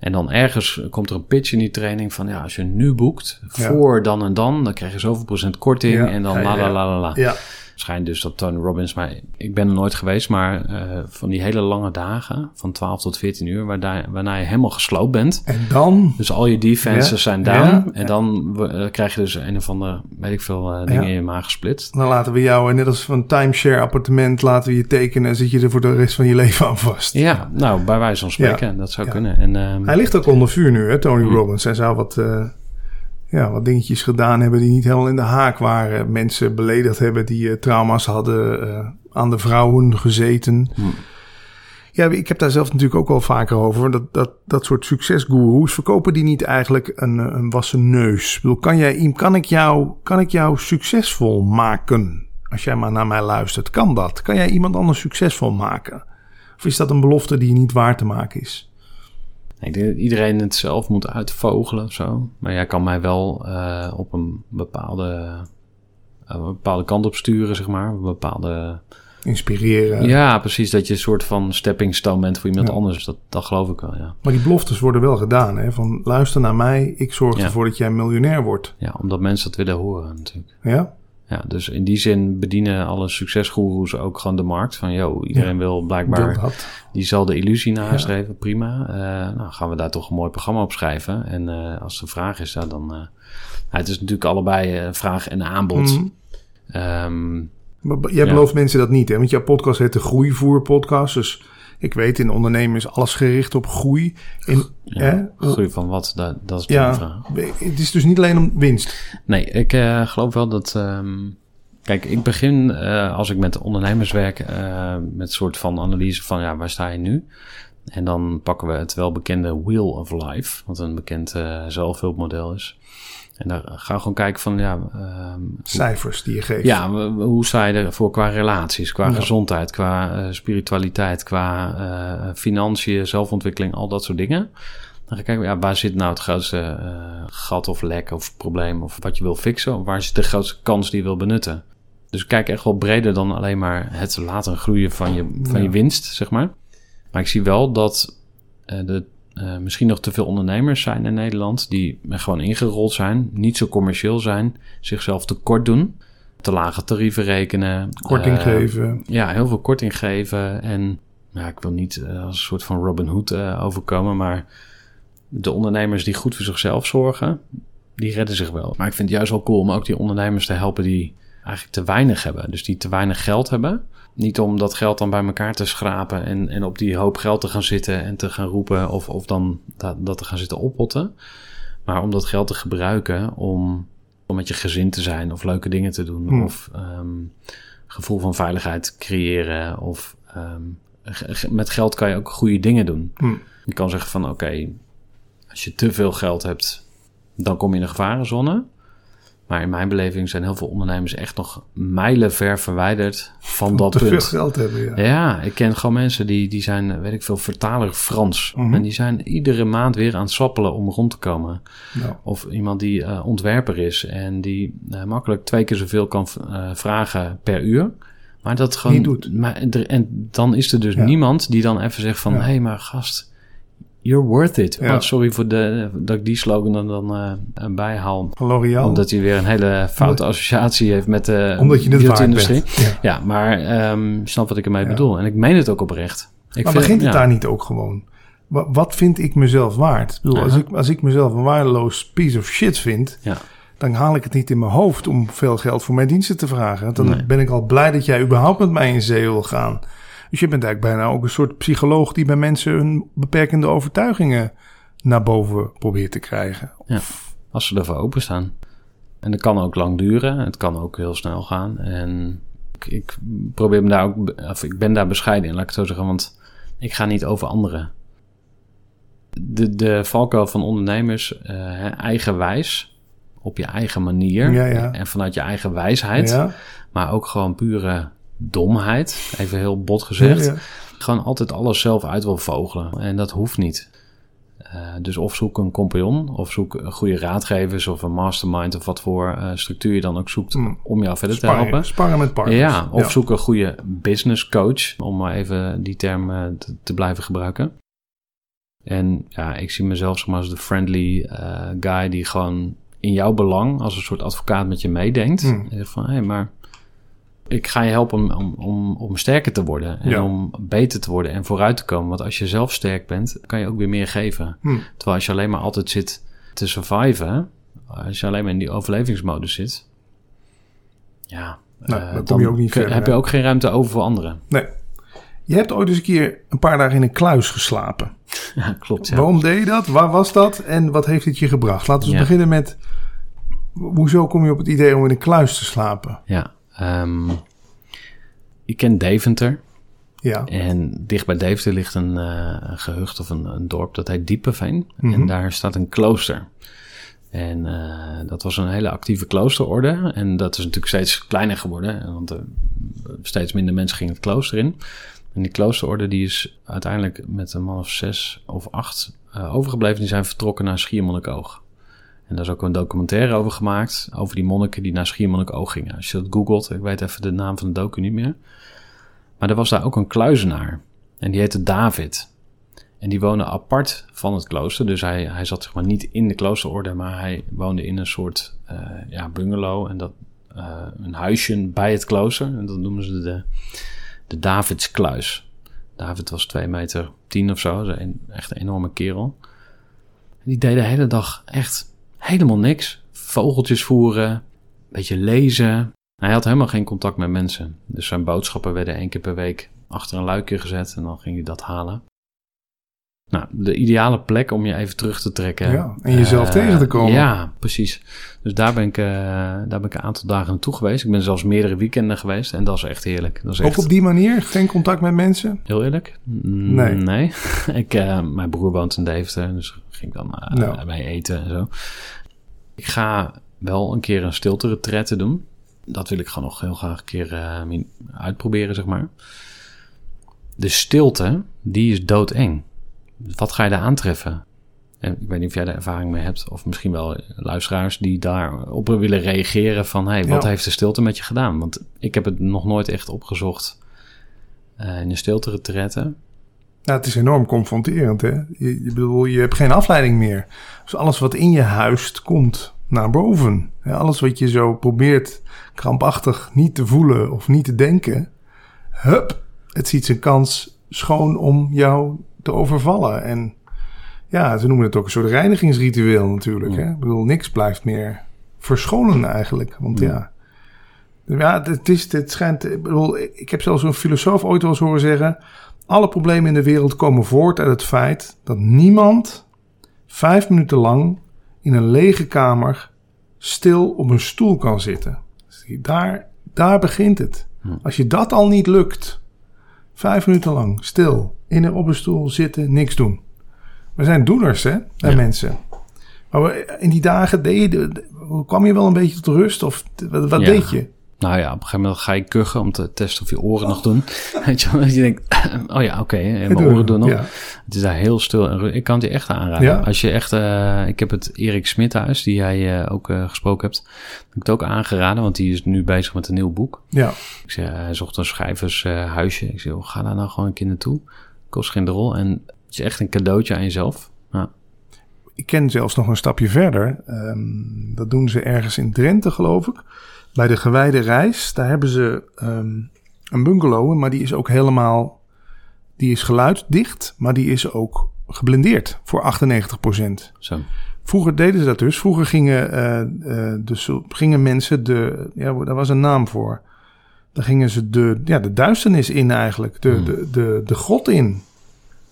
En dan ergens komt er een pitch in die training van ja, als je nu boekt voor ja. dan en dan, dan krijg je zoveel procent korting ja. en dan la la la la la. Ja. Schijnt dus dat Tony Robbins, maar ik ben er nooit geweest, maar uh, van die hele lange dagen, van 12 tot 14 uur, waarna, waarna je helemaal gesloopt bent. En dan? Dus al je defenses zijn down. en dan uh, krijg je dus een of andere, weet ik veel, uh, dingen in je maag gesplitst. Dan laten we jou, net als van timeshare appartement, laten we je tekenen en zit je er voor de rest van je leven aan vast. Ja, nou, bij wijze van spreken, dat zou kunnen. En, um, Hij ligt ook onder vuur nu, hè, Tony mm. Robbins. Hij zou wat ja, wat dingetjes gedaan hebben die niet helemaal in de haak waren. Mensen beledigd hebben die uh, trauma's hadden, uh, aan de vrouwen gezeten. Hm. Ja, ik heb daar zelf natuurlijk ook wel vaker over. Dat, dat, dat soort succesgoeroes, verkopen die niet eigenlijk een, een wassen neus? Ik bedoel, kan, jij, kan, ik jou, kan ik jou succesvol maken? Als jij maar naar mij luistert, kan dat? Kan jij iemand anders succesvol maken? Of is dat een belofte die niet waar te maken is? Ik denk dat iedereen het zelf moet uitvogelen of zo. Maar jij kan mij wel uh, op een bepaalde, uh, een bepaalde kant op sturen, zeg maar. Een bepaalde... Inspireren. Ja, precies. Dat je een soort van stepping stone bent voor iemand ja. anders. Dat, dat geloof ik wel, ja. Maar die beloftes worden wel gedaan, hè? Van luister naar mij, ik zorg ja. ervoor dat jij miljonair wordt. Ja, omdat mensen dat willen horen natuurlijk. Ja? Ja, dus in die zin bedienen alle succesgoeroes ook gewoon de markt. Van, joh, iedereen ja, wil blijkbaar diezelfde illusie nastreven. Ja. Prima. Uh, nou, gaan we daar toch een mooi programma op schrijven. En uh, als de vraag is, ja, dan... Uh, het is natuurlijk allebei vraag en aanbod. Mm. Um, maar jij belooft mensen dat niet, hè? Want jouw podcast heet de Groeivoer Podcast. Dus ik weet, in ondernemen is alles gericht op groei. In, ja, hè? Groei van wat? Dat, dat is de ja, vraag. Het is dus niet alleen om winst. Nee, ik uh, geloof wel dat... Um, kijk, ik begin uh, als ik met ondernemers werk... Uh, met een soort van analyse van... ja, waar sta je nu? En dan pakken we het welbekende Wheel of Life... wat een bekend zelfhulpmodel is... En dan gaan we gewoon kijken van, ja... Um, Cijfers die je geeft. Ja, hoe sta je ervoor qua relaties, qua ja. gezondheid, qua uh, spiritualiteit, qua uh, financiën, zelfontwikkeling, al dat soort dingen. Dan ga je kijken, ja, waar zit nou het grootste uh, gat of lek of probleem of wat je wil fixen? Of waar zit de grootste kans die je wil benutten? Dus kijk echt wel breder dan alleen maar het laten groeien van je, van ja. je winst, zeg maar. Maar ik zie wel dat de eh, misschien nog te veel ondernemers zijn in Nederland die gewoon ingerold zijn, niet zo commercieel zijn, zichzelf tekort doen, te lage tarieven rekenen, Korting eh, geven. Ja, heel veel korting geven en ja, ik wil niet eh, als een soort van Robin Hood overkomen, maar de ondernemers die goed voor zichzelf zorgen, die redden zich wel. Maar ik vind het juist wel cool om ook die ondernemers te helpen die eigenlijk te weinig hebben, dus die te weinig geld hebben. Niet om dat geld dan bij elkaar te schrapen en, en op die hoop geld te gaan zitten en te gaan roepen of, of dan dat, dat te gaan zitten oppotten. Maar om dat geld te gebruiken om, om met je gezin te zijn of leuke dingen te doen. Hmm. Of ehm, gevoel van veiligheid creëren. Of ehm, met geld kan je ook goede dingen doen. Hm. Je kan zeggen van oké, als je te veel geld hebt, dan kom je in de gevarenzone. Maar in mijn beleving zijn heel veel ondernemers echt nog mijlenver verwijderd van dat te veel punt. geld hebben, ja. Ja, ik ken gewoon mensen die, die zijn, weet ik veel, vertaler Frans. Mhm. En die zijn iedere maand weer aan het sappelen om rond te komen. Nou, Of iemand die eh, ontwerper is en die eh, makkelijk twee keer zoveel kan eh, vragen per uur. Maar dat gewoon. Niet doet. Maar, en dan is er dus Ja. niemand die dan even zegt van: hé, Ja. hey, maar gast, you're worth it. Ja. Oh, sorry voor de, dat ik die slogan er dan eh, bijhaal. van L'Oreal. Omdat hij weer een hele foute associatie heeft met de Omdat je beauty-industrie. Ja. Ja, maar je snapt wat ik ermee Ja. bedoel. En ik meen het ook oprecht. Ik maar vind- begint het daar niet ook gewoon? Wa- Wat vind ik mezelf waard? Ik bedoel, als, ik, als ik mezelf een waardeloos piece of shit vind, Ja. dan haal ik het niet in mijn hoofd om veel geld voor mijn diensten te vragen. Dan Nee. ben ik al blij dat jij überhaupt met mij in zee wil gaan. Dus je bent eigenlijk bijna ook een soort psycholoog die bij mensen hun beperkende overtuigingen naar boven probeert te krijgen. Ja, als ze ervoor openstaan. En dat kan ook lang duren. Het kan ook heel snel gaan. En ik, ik probeer me daar ook, of ik ben daar bescheiden in, laat ik het zo zeggen, want ik ga niet over anderen. De, de valkuil van ondernemers, eh, hè, eigenwijs, op je eigen manier Ja, ja. en vanuit je eigen wijsheid, Ja, maar ook gewoon pure domheid, even heel bot gezegd ja, ja. gewoon altijd alles zelf uit wil vogelen. En dat hoeft niet. Eh, dus of zoek een compagnon, of zoek goede raadgevers of een mastermind of wat voor eh, structuur je dan ook zoekt Hmm. om jou verder te helpen. sparren met partners. Ja, of zoek een goede business coach, om maar even die term eh, te, te blijven gebruiken. En ja, ik zie mezelf zeg maar, als de friendly guy die gewoon in jouw belang als een soort advocaat met je meedenkt. Hmm. En zegt van, hé, hey, maar ik ga je helpen om, om, om, sterker te worden en Ja. om beter te worden en vooruit te komen. Want als je zelf sterk bent, kan je ook weer meer geven. Hm. Terwijl als je alleen maar altijd zit te surviven, als je alleen maar in die overlevingsmodus zit, ja, Nou, eh, dan kom je ook niet kun- verder, heb je ook geen ruimte over voor anderen. Nee. Je hebt ooit eens een keer een paar dagen in een kluis geslapen. Ja, klopt. Ja. Waarom deed je dat? Waar was dat? En wat heeft het je gebracht? Laten we Ja. beginnen met... Hoezo kom je op het idee om in een kluis te slapen? Ja, ehm, je kent Deventer. Ja. En dicht bij Deventer ligt een, eh, een gehucht of een, een dorp dat heet Diepenveen. Mhm. En daar staat een klooster. En eh, dat was een hele actieve kloosterorde. En dat is natuurlijk steeds kleiner geworden. Want er steeds minder mensen gingen het klooster in. En die kloosterorde die is uiteindelijk met een man of zes of acht eh, overgebleven. Die zijn vertrokken naar Schiermonnikoog. En daar is ook een documentaire over gemaakt. Over die monniken die naar Schiermonnikoog gingen. Als je dat googelt, ik weet even de naam van de docu niet meer. Maar er was daar ook een kluizenaar. En die heette David. En die woonde apart van het klooster. Dus hij, hij zat zeg maar niet in de kloosterorde, maar hij woonde in een soort eh, ja, bungalow. En dat, eh, een huisje bij het klooster. En dat noemen ze de, de Davidskluis. David was 2 meter 10 of zo. Dus echt een enorme kerel. Die deed de hele dag echt helemaal niks. Vogeltjes voeren, een beetje lezen. Hij had helemaal geen contact met mensen. Dus zijn boodschappen werden één keer per week achter een luikje gezet en dan ging hij dat halen. Nou, de ideale plek om je even terug te trekken. Ja, en jezelf Eh, tegen te komen. Ja, precies. Dus daar ben, ik, eh, daar ben ik een aantal dagen naartoe geweest. Ik ben zelfs meerdere weekenden geweest en dat is echt heerlijk. Dat is Ook echt op die manier? Geen contact met mensen? heel eerlijk. Nee. Nee. ik, eh, mijn broer woont in Deventer, dus ging ik dan eh bij eten en zo. Ik ga wel een keer een stilte retraite doen. Dat wil ik gewoon nog heel graag een keer eh, uitproberen, zeg maar. De stilte, die is doodeng. Wat ga je daar aantreffen? En ik weet niet of jij daar ervaring mee hebt, of misschien wel luisteraars die daarop willen reageren van, hey, wat Ja. heeft de stilte met je gedaan? Want ik heb het nog nooit echt opgezocht eh, in de stilte retraite. Nou, het is enorm confronterend, hè? Je, je, bedoel, je hebt geen afleiding meer. Dus alles wat in je huist komt naar boven. Alles wat je zo probeert krampachtig niet te voelen of niet te denken. Hup, het ziet zijn kans schoon om jou te overvallen. En ja, ze noemen het ook een soort reinigingsritueel natuurlijk. Hè? Ik bedoel, niks blijft meer verschonen eigenlijk. Want ja, ja, het, is, het schijnt. Ik, bedoel, ik heb zelfs een filosoof ooit wel eens horen zeggen. Alle problemen in de wereld komen voort uit het feit dat niemand vijf minuten lang in een lege kamer stil op een stoel kan zitten. Daar, daar begint het. Hm. Als je dat al niet lukt, vijf minuten lang stil in een, op een stoel zitten, niks doen. We zijn doeners, hè, bij mensen. Maar in die dagen deed je, kwam je wel een beetje tot rust? Of wat, wat deed je? Nou ja, op een gegeven moment ga je kuchen om te testen of je oren nog doen. Weet je, je denkt, oh ja, oké, mijn oren doen nog. Het is daar heel stil en Ik kan het je echt aanraden. Als je echt, uh, ik heb het Erik Smithuis, die jij uh, ook uh, gesproken hebt, heb ik het ook aangeraden, want die is nu bezig met een nieuw boek. Ja. Ik zei, hij zocht een schrijvershuisje. ik zei, oh, ga daar nou gewoon een keer naartoe. Kost geen rol. En het is echt een cadeautje aan jezelf. Ja. Ik ken zelfs nog een stapje verder. Um, dat doen ze ergens in Drenthe, geloof ik bij de gewijde reis, daar hebben ze um, een bungalow, maar die is ook helemaal, die is geluiddicht, maar die is ook geblindeerd voor 98%. Zo. Vroeger deden ze dat dus. Vroeger gingen, uh, uh, dus gingen mensen de, ja, daar was een naam voor. Dan gingen ze de, ja, de duisternis in eigenlijk, de, hmm. de, de, de grot in.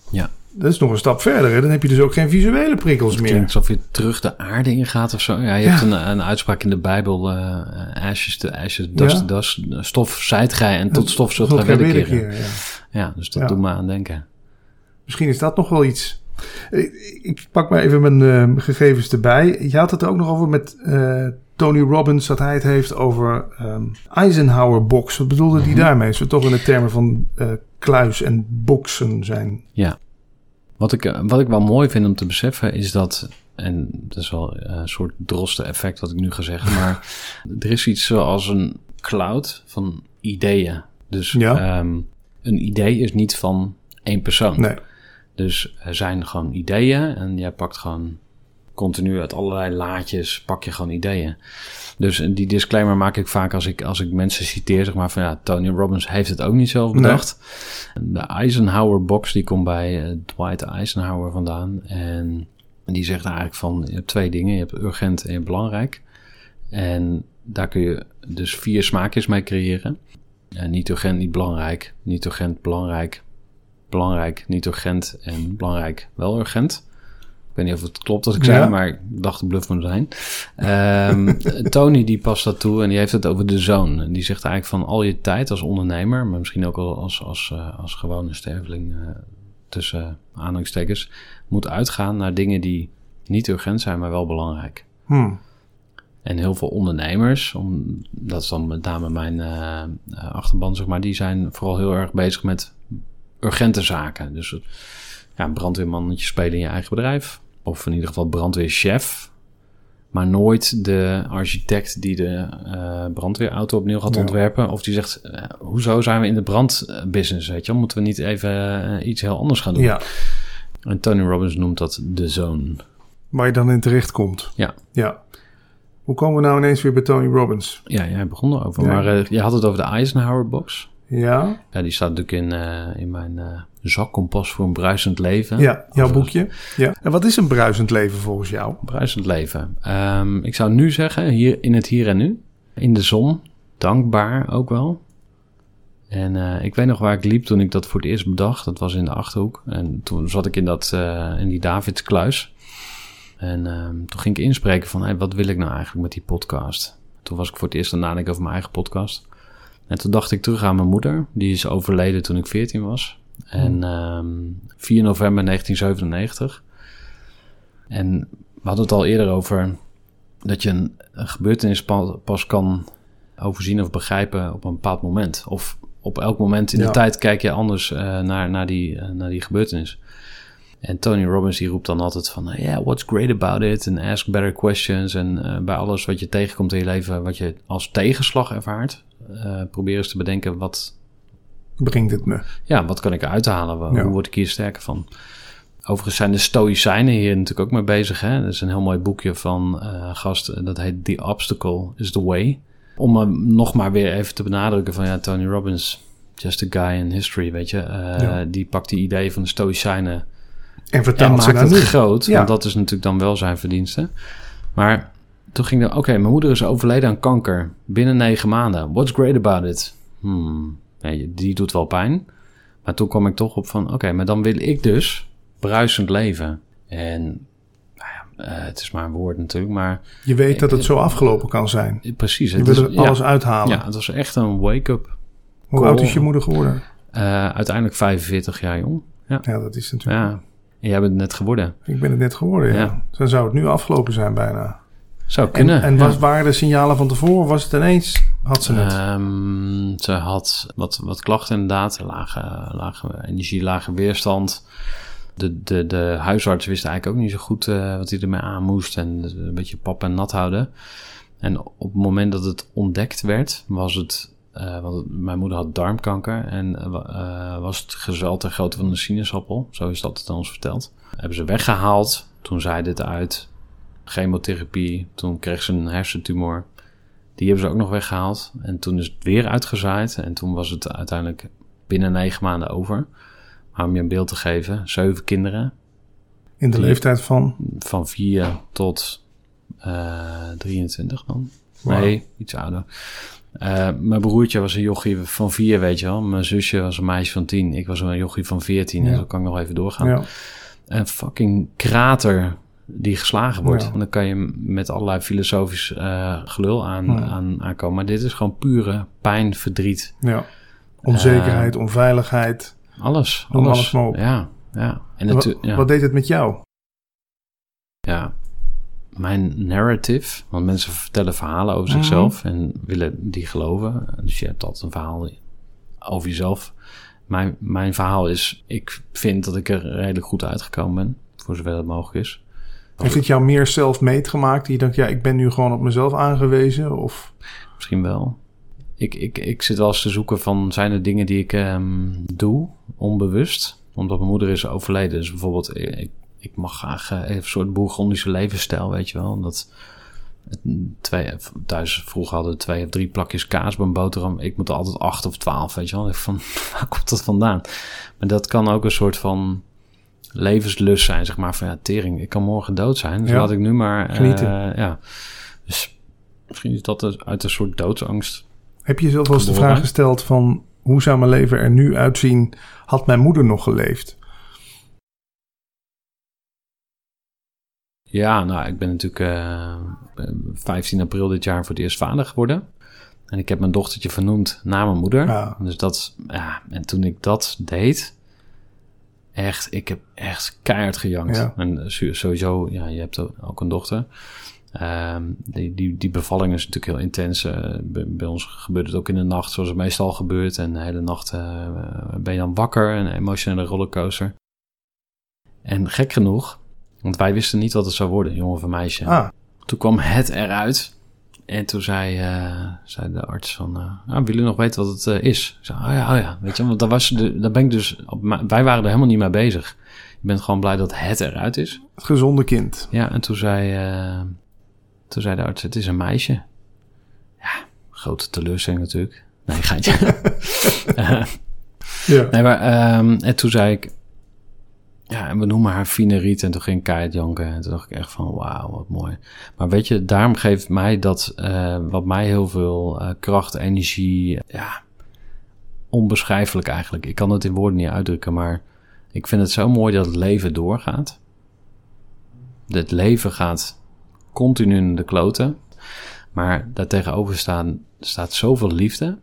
Ja dat is nog een stap verder. Hè? Dan heb je dus ook geen visuele prikkels het meer. alsof je terug de aarde ingaat of zo. Ja, je hebt een, een, uitspraak in de Bijbel. Uh, ashes to ashes, dust ja. to dust. Stof zijt gij en tot stof zult gij wederkeren. Ja. ja, dus dat doet me aan denken. Misschien is dat nog wel iets. Ik, ik pak maar even mijn uh, gegevens erbij. Je had het er ook nog over met uh, Tony Robbins... dat hij het heeft over um, Eisenhower box. Wat bedoelde mm -hmm. die daarmee? Als we toch in de termen van kluis en boksen zijn. Ja. Wat ik, eh, wat ik wel mooi vind om te beseffen is dat, en dat is wel eh, een soort droste effect wat ik nu ga zeggen, maar er is iets zoals een cloud van ideeën. Dus ja. um, een idee is niet van één persoon. Nee. Dus er zijn gewoon ideeën en jij pakt gewoon continu uit allerlei laadjes, pak je gewoon ideeën. Dus die disclaimer maak ik vaak als ik, als ik mensen citeer, zeg maar van ja, Tony Robbins heeft het ook niet zelf bedacht. De Eisenhower box die komt bij uh, Dwight Eisenhower vandaan en die zegt eigenlijk van je hebt twee dingen, je hebt urgent en belangrijk. En daar kun je dus vier smaakjes mee creëren. En niet urgent, niet belangrijk, niet urgent, belangrijk, belangrijk, niet urgent en belangrijk, wel urgent weet niet of het klopt als ik zei, maar ik dacht de bluff zijn. Um, Tony die past dat toe en die heeft het over de zoon. En die zegt eigenlijk van al je tijd als ondernemer, maar misschien ook al als, als, uh, als gewone sterveling uh, tussen aanhalingstekens, moet uitgaan naar dingen die niet urgent zijn, maar wel belangrijk. Hmm. En heel veel ondernemers, om, dat is dan met name mijn uh, achterban, zeg maar, die zijn vooral heel erg bezig met urgente zaken. Dus ja, brandweermannetje spelen in je eigen bedrijf. Of in ieder geval brandweerchef. Maar nooit de architect die de uh, brandweerauto opnieuw gaat ontwerpen. Of die zegt, uh, hoezo zijn we in de brandbusiness, weet je Moeten we niet even uh, iets heel anders gaan doen? Ja. En Tony Robbins noemt dat de zone. Waar je dan in terecht komt. Ja. Ja. Hoe komen we nou ineens weer bij Tony Robbins? Ja, jij begon erover. Ja. Maar je had het over de Eisenhower box. Ja. Ja, die staat natuurlijk in, in mijn zakkompas voor een bruisend leven. Ja, jouw boekje. Ja. En wat is een bruisend leven volgens jou? Bruisend leven. Um, ik zou nu zeggen, hier in het hier en nu. In de zon. Dankbaar ook wel. En uh, ik weet nog waar ik liep toen ik dat voor het eerst bedacht. Dat was in de Achterhoek. En toen zat ik in, dat, uh, in die Davidskluis. En um, toen ging ik inspreken van, hey, wat wil ik nou eigenlijk met die podcast? Toen was ik voor het eerst aan nadenken over mijn eigen podcast. En toen dacht ik terug aan mijn moeder. Die is overleden toen ik 14 was. En um, 4 november 1997. En we hadden het al eerder over dat je een, gebeurtenis pas kan overzien of begrijpen op een bepaald moment. Of op elk moment in de tijd kijk je anders uh, naar, naar, die, uh, naar die gebeurtenis. En Tony Robbins die roept dan altijd van, yeah, what's great about it? En ask better questions. En uh, bij alles wat je tegenkomt in je leven, wat je als tegenslag ervaart, probeer eens te bedenken wat brengt het me? Ja, wat kan ik eruit halen? Hoe word ik hier sterker van? Overigens zijn de Stoïcijnen hier natuurlijk ook mee bezig. Hè? Dat is een heel mooi boekje van eh gast, eh, dat heet The Obstacle is the Way. Om hem nog maar weer even te benadrukken van ja, Tony Robbins, just a guy in history, weet je. Eh, Ja. Die pakt die idee van de Stoïcijnen En vertaalt ze maakt naar het nu. groot. Ja. Want dat is natuurlijk dan wel zijn verdienste. Maar toen ging er, oké, mijn moeder is overleden aan kanker binnen negen maanden. What's great about it? Hmm, nee, die doet wel pijn. Maar toen kwam ik toch op van, oké, maar dan wil ik dus bruisend leven. En nou ja, eh, het is maar een woord natuurlijk, maar Je weet dat het zo afgelopen kan zijn. eh, precies. Je wil er alles ja, uithalen. ja, het was echt een wake-up. Hoe oud is je moeder geworden? Eh, uiteindelijk 45 jaar jong. Ja, Ja, dat is natuurlijk... ja. En jij bent het net geworden. Ik ben het net geworden, ja. Ja. Dan zou het nu afgelopen zijn bijna. Zou En, kunnen. en ja. was, waren er signalen van tevoren? Was het ineens? Had ze het? Ehm, ze had wat, wat klachten inderdaad. Lage, lage energie, lage weerstand. De, de, de huisarts wist eigenlijk ook niet zo goed eh, wat hij ermee aan moest. En een beetje pap en nat houden. En op het moment dat het ontdekt werd, was het... eh, want mijn moeder had darmkanker en eh, was het gezwel ter grootte van een sinaasappel. Zo is dat het aan ons verteld. Hebben ze weggehaald. Toen zei dit uit. Chemotherapie. Toen kreeg ze een hersentumor. Die hebben ze ook nog weggehaald. En toen is het weer uitgezaaid. En toen was het uiteindelijk binnen negen maanden over. Maar om je een beeld te geven, zeven kinderen. In de die- leeftijd van... Van 4 tot eh 23 dan. Nee, iets ouder. Eh, mijn broertje was een jochie van 4, weet je wel. Mijn zusje was een meisje van 10. Ik was een jochie van 14. En Ja. zo kan ik nog even doorgaan. Ja. Een fucking krater die geslagen wordt. Ja. Dan kan je met allerlei filosofisch eh, gelul aan, Ja. aan, aankomen. Maar dit is gewoon pure pijn, verdriet. ja. Onzekerheid, Eh, onveiligheid. Alles. Noem alles maar op. Ja, ja. En Wat, natu- ja. wat deed het met jou? ja. Mijn narrative, want mensen vertellen verhalen over Mhm. zichzelf en willen die geloven. Dus je hebt altijd een verhaal over jezelf. Mijn, mijn verhaal is, ik vind dat ik er redelijk goed uitgekomen ben, voor zover dat mogelijk is. Heeft het jou meer self-made gemaakt? Die denkt, ja, ik ben nu gewoon op mezelf aangewezen? Of Misschien wel. Ik, ik, ik zit wel eens te zoeken van, zijn er dingen die ik ehm, doe, onbewust? Omdat mijn moeder is overleden. Dus bijvoorbeeld, ik, ik mag graag eh, even een soort bourgondische levensstijl, weet je wel. Omdat het- twee, thuis vroeger hadden we twee of drie plakjes kaas bij een boterham. Ik moet altijd acht of twaalf, weet je wel. Van, waar komt dat vandaan? Maar dat kan ook een soort van levenslust zijn, zeg maar. Van ja, tering, ik kan morgen dood zijn. Dus Ja. laat ik nu maar... eh, Genieten. ja. Dus misschien is dat dus uit een soort doodsangst. heb je jezelf wel eens de vraag gesteld van... hoe zou mijn leven er nu uitzien? Had mijn moeder nog geleefd? Ja, nou, ik ben natuurlijk eh, 15 april dit jaar voor het eerst vader geworden. En ik heb mijn dochtertje vernoemd naar mijn moeder. Ja. Dus dat, ja, en toen ik dat deed, echt, ik heb echt keihard gejankt. Ja. En su- sowieso, ja, je hebt ook een dochter. Ehm, die, die, die bevalling is natuurlijk heel intens. Eh, bij, bij ons gebeurt het ook in de nacht, zoals het meestal gebeurt. En de hele nacht eh, ben je dan wakker, een emotionele rollercoaster. En gek genoeg, want wij wisten niet wat het zou worden, jongen of meisje. Ah, Toen kwam het eruit. En toen zei, eh, zei de arts van, eh ah, willen nog weten wat het eh, is? Ik zei, oh ja, oh ja, weet je, want daar, was de, daar ben ik dus, op, wij waren er helemaal niet mee bezig. Ik ben gewoon blij dat het eruit is. het gezonde kind. Ja, en toen zei, toen zei de arts, het is een meisje. Ja, grote teleurstelling natuurlijk. Nee, geintje. Ja. Nee, maar ehm, en toen zei ik, ja, en we noemen haar Fine Riet. En toen ging janken. En toen dacht ik echt van, wauw, wat mooi. Maar weet je, daarom geeft mij dat, eh, wat mij heel veel eh, kracht, energie, ja, onbeschrijfelijk eigenlijk. Ik kan het in woorden niet uitdrukken, maar ik vind het zo mooi dat het leven doorgaat. Het leven gaat continu in de kloten. Maar daartegenover staan, staat zoveel liefde.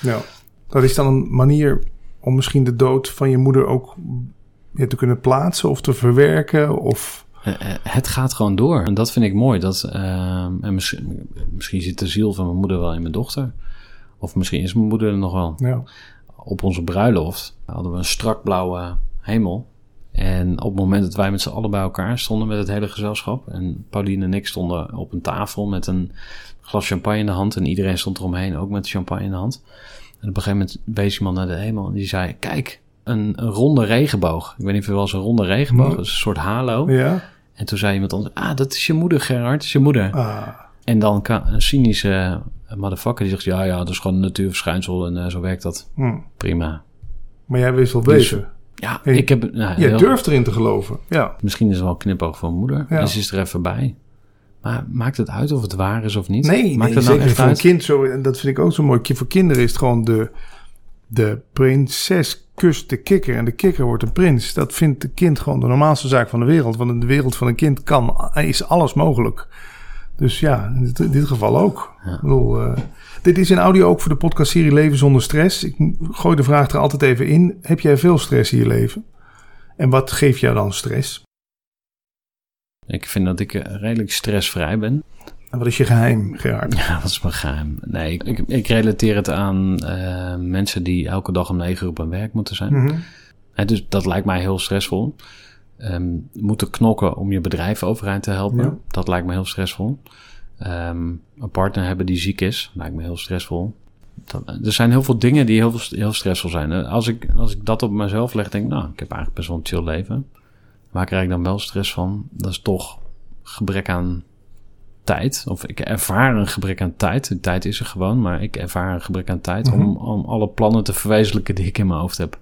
Ja. Dat is dan een manier om misschien de dood van je moeder ook te kunnen plaatsen of te verwerken. Of Eh, eh, Het gaat gewoon door. En dat vind ik mooi. Dat, ehm, en misschien, misschien zit de ziel van mijn moeder wel in mijn dochter. Of misschien is mijn moeder er nog wel. ja. Op onze bruiloft hadden we een strak blauwe hemel. En op het moment dat wij met z'n allen bij elkaar stonden met het hele gezelschap. En Pauline en ik stonden op een tafel met een glas champagne in de hand. En iedereen stond eromheen ook met champagne in de hand. En op een gegeven moment wees iemand naar de hemel en die zei: Kijk, een, een ronde regenboog. Ik weet niet of je wel eens een ronde regenboog, dat is een soort halo. Ja. En toen zei iemand anders: Ah, dat is je moeder, Gerard, dat is je moeder. Ah. En dan kan een cynische motherfucker die zegt: Ja, ja, dat is gewoon een natuurverschijnsel en eh, zo werkt dat. Hm. Prima. Maar jij wist wel Dus- beter. Ja, Hey, ik heb. Nou, Je heel- durft erin te geloven. Ja. Misschien is het wel een knipoog van moeder. Ja. En ze is er even bij. Maar maakt het uit of het waar is of niet? Nee, maakt nee het nou zeker echt voor een kind zo. En dat vind ik ook zo mooi. Voor kinderen is het gewoon de, de prinses kust de kikker. En de kikker wordt een prins. Dat vindt de kind gewoon de normaalste zaak van de wereld. Want in de wereld van een kind kan, is alles mogelijk. Dus ja, in dit, in dit geval ook. Ja. Ik bedoel, eh, dit is in audio ook voor de podcastserie Leven zonder stress. Ik gooi de vraag er altijd even in. Heb jij veel stress in je leven? En wat geeft jou dan stress? Ik vind dat ik eh, redelijk stressvrij ben. En wat is je geheim, Gerard? Ja, dat is mijn geheim. Nee, ik, ik relateer het aan eh, mensen die elke dag om negen uur op hun werk moeten zijn. Hè, dus dat lijkt mij heel stressvol. Ehm, moeten knokken om je bedrijf overeind te helpen. Ja. Dat lijkt me heel stressvol. Ehm, een partner hebben die ziek is, lijkt me heel stressvol. Dat, er zijn heel veel dingen die heel, heel stressvol zijn. Eh, Als ik, als ik dat op mezelf leg, denk ik, nou, ik heb eigenlijk best wel een chill leven. Waar krijg ik dan wel stress van? Dat is toch gebrek aan tijd. Of ik ervaar een gebrek aan tijd. De tijd is er gewoon, maar ik ervaar een gebrek aan tijd om, om alle plannen te verwezenlijken die ik in mijn hoofd heb.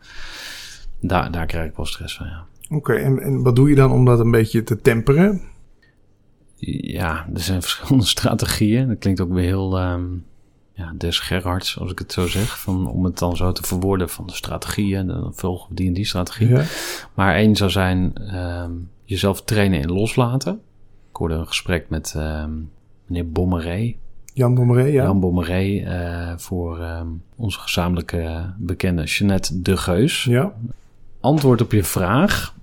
Daar, daar krijg ik wel stress van, ja. Oké, en, en wat doe je dan om dat een beetje te temperen? Ja, er zijn verschillende strategieën. Dat klinkt ook weer heel ehm, ja, des Gerhards, als ik het zo zeg. Van, om het dan zo te verwoorden van de strategieën. Dan volgen we die en die strategie. Ja. Maar één zou zijn ehm, jezelf trainen in loslaten. Hoorde een gesprek met ehm, meneer Bommeré. Jan Bommeré, ja. Jan Bommeré eh, voor ehm, onze gezamenlijke bekende Jeanette de Geus. Ja, Antwoord op je vraag.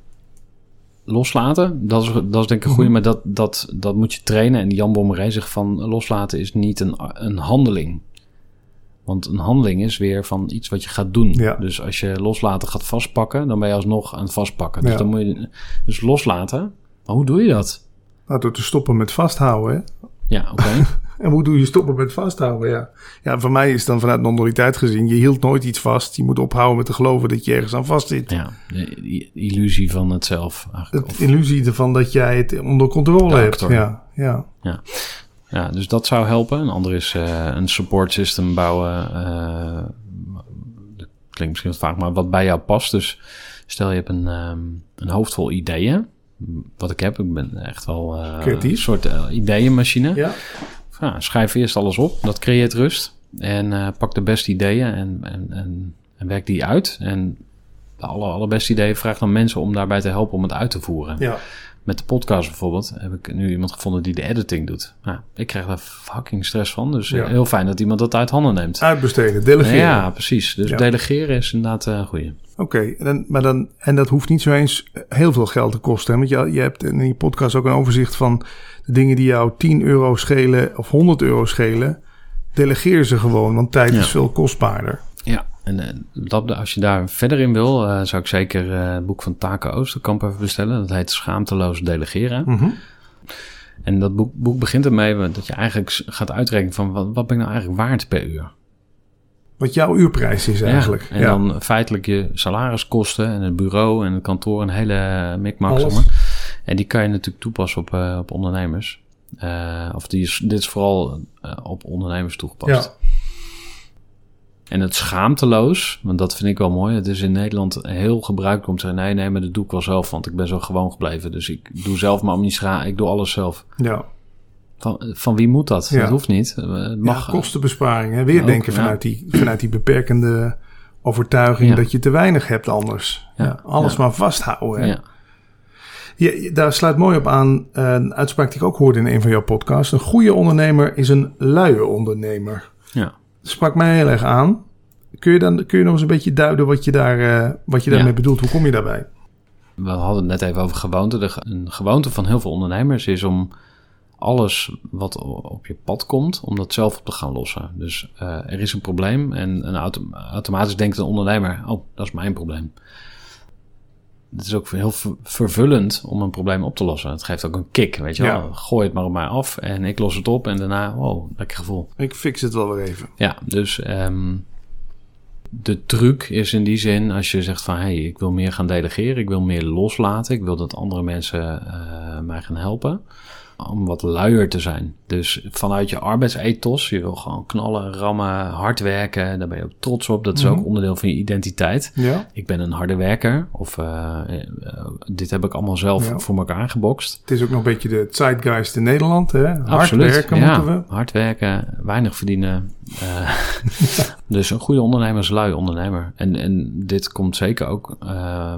Loslaten, dat is, dat is denk ik een goede, maar dat, dat, dat moet je trainen. En Jan Bommeré zegt van loslaten is niet een, een handeling. Want een handeling is weer van iets wat je gaat doen. Ja. Dus als je loslaten gaat vastpakken, dan ben je alsnog aan het vastpakken. Dus Ja. dan moet je dus loslaten. Maar hoe doe je dat? Nou, door te stoppen met vasthouden. Hè? Ja, oké. En hoe doe je stoppen met vasthouden? Ja. ja, voor mij is dan vanuit non-dualiteit gezien, je hield nooit iets vast. Je moet ophouden met te geloven dat je ergens aan vast zit. ja, de illusie van het zelf. Eigenlijk. Of- illusie ervan dat jij het onder controle De hebt. actor. Ja, ja. Ja, dus dat zou helpen. Een ander is eh, een support system bouwen. eh, dat klinkt misschien wat vaak, maar wat bij jou past. Dus stel je hebt een, ehm, een hoofd vol ideeën. Wat ik heb, ik ben echt wel eh, een soort eh, ideeënmachine. ja. Ja, schrijf eerst alles op. Dat creëert rust. En eh, pak de beste ideeën en, en, en, en werk die uit. En de alle, allerbeste ideeën vraag dan mensen om daarbij te helpen om het uit te voeren. ja. Met de podcast bijvoorbeeld heb ik nu iemand gevonden die de editing doet. Nou, ik krijg daar fucking stress van. Dus eh, Ja. heel fijn dat iemand dat uit handen neemt. Uitbesteden, delegeren. Ja, precies. Dus Ja. delegeren is inderdaad een goeie. Oké, en dan- maar dan, en dat hoeft niet zo eens heel veel geld te kosten. Hè? Want je, je hebt in die podcast ook een overzicht van de dingen die jou 10 euro schelen of 100 euro schelen. Delegeer ze gewoon, want tijd Ja. is veel kostbaarder. Ja, en eh, dat, als je daar verder in wil, eh, zou ik zeker eh, het boek van Taken Oosterkamp even bestellen. Dat heet Schaamteloos Delegeren. Mhm. En dat boek, boek begint ermee dat je eigenlijk gaat uitrekenen van wat, wat ben ik nou eigenlijk waard per uur. Wat jouw uurprijs is eigenlijk. Ja, en dan feitelijk je salariskosten en het bureau en het kantoor, een hele mikmak. En die kan je natuurlijk toepassen op, op ondernemers. Of die is, dit is vooral op ondernemers toegepast. Ja. En het schaamteloos, want dat vind ik wel mooi. Het is in Nederland heel gebruikelijk om te zeggen: nee, nee, maar dat doe ik wel zelf, want ik ben zo gewoon gebleven. Dus ik doe zelf maar om niet schaam. Ik doe alles zelf. ja. Van, van wie moet dat? Ja. Dat hoeft niet. Eh, Het mag. ja, kostenbesparing. Hè? Weer Ook, denken ja. vanuit, die, vanuit die beperkende overtuiging dat je te weinig hebt anders. Alles maar vasthouden. Hè? ja. Ja, daar sluit mooi op aan een uitspraak die ik ook hoorde in een van jouw podcasts. Een goede ondernemer is een luie ondernemer. ja. Sprak mij heel erg aan. Kun je, dan, kun je nog eens een beetje duiden wat je, daar, eh, wat je daarmee Ja. bedoelt? Hoe kom je daarbij? We hadden het net even over gewoonte. De, een gewoonte van heel veel ondernemers is om alles wat op je pad komt, om dat zelf op te gaan lossen. Dus eh, er is een probleem en een auto, automatisch denkt een ondernemer, oh, dat is mijn probleem. Het is ook heel ver- vervullend om een probleem op te lossen. Het geeft ook een kick, weet je wel. Ja. Gooi het maar op mij af en ik los het op en daarna, oh, lekker gevoel. Ik fix het wel weer even. Ja, dus ehm, de truc is in die zin, als je zegt van... hé, hey, ik wil meer gaan delegeren, ik wil meer loslaten... ik wil dat andere mensen uh, mij gaan helpen om wat luier te zijn. Dus vanuit je arbeidsethos, je wil gewoon knallen, rammen, hard werken. Daar ben je ook trots op. Dat is ook onderdeel van je identiteit. Ja. Ik ben een harde werker. Of uh, uh, dit heb ik allemaal zelf ja. voor elkaar gebokst. Het is ook nog een beetje de zeitgeist in Nederland. Hè? Hard Absoluut. werken ja, moeten we. Hard werken, weinig verdienen. Uh, dus een goede ondernemer is lui ondernemer. En, en dit komt zeker ook,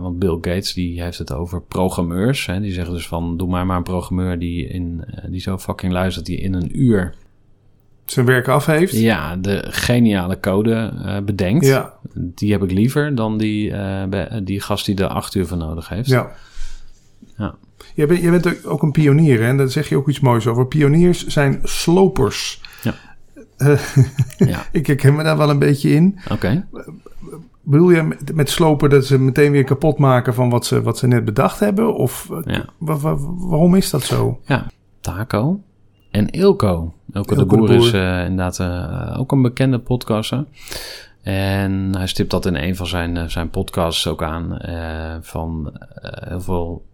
want Bill Gates die heeft het over programmeurs. Hè? Die zeggen dus van, doe maar maar een programmeur die, in, die zo fucking luistert, die in een uur zijn werk af heeft. Ja, de geniale code uh, bedenkt. Ja. Die heb ik liever dan die, die gast die er acht uur voor nodig heeft. Ja. ja. Je bent, je bent ook een pionier hè? en daar zeg je ook iets moois over. Pioniers zijn slopers. Ja. Uh, ja. ik herken me daar wel een beetje in. Oké. Okay. Bedoel je met, met slopen dat ze meteen weer kapot maken van wat ze, wat ze net bedacht hebben? Of ja. waarom is dat zo? Ja, Taco en Ilko. Ilko, de Boer, is uh, inderdaad uh, ook een bekende podcaster. En hij stipt dat in een van zijn, uh, zijn podcasts ook aan. van heel veel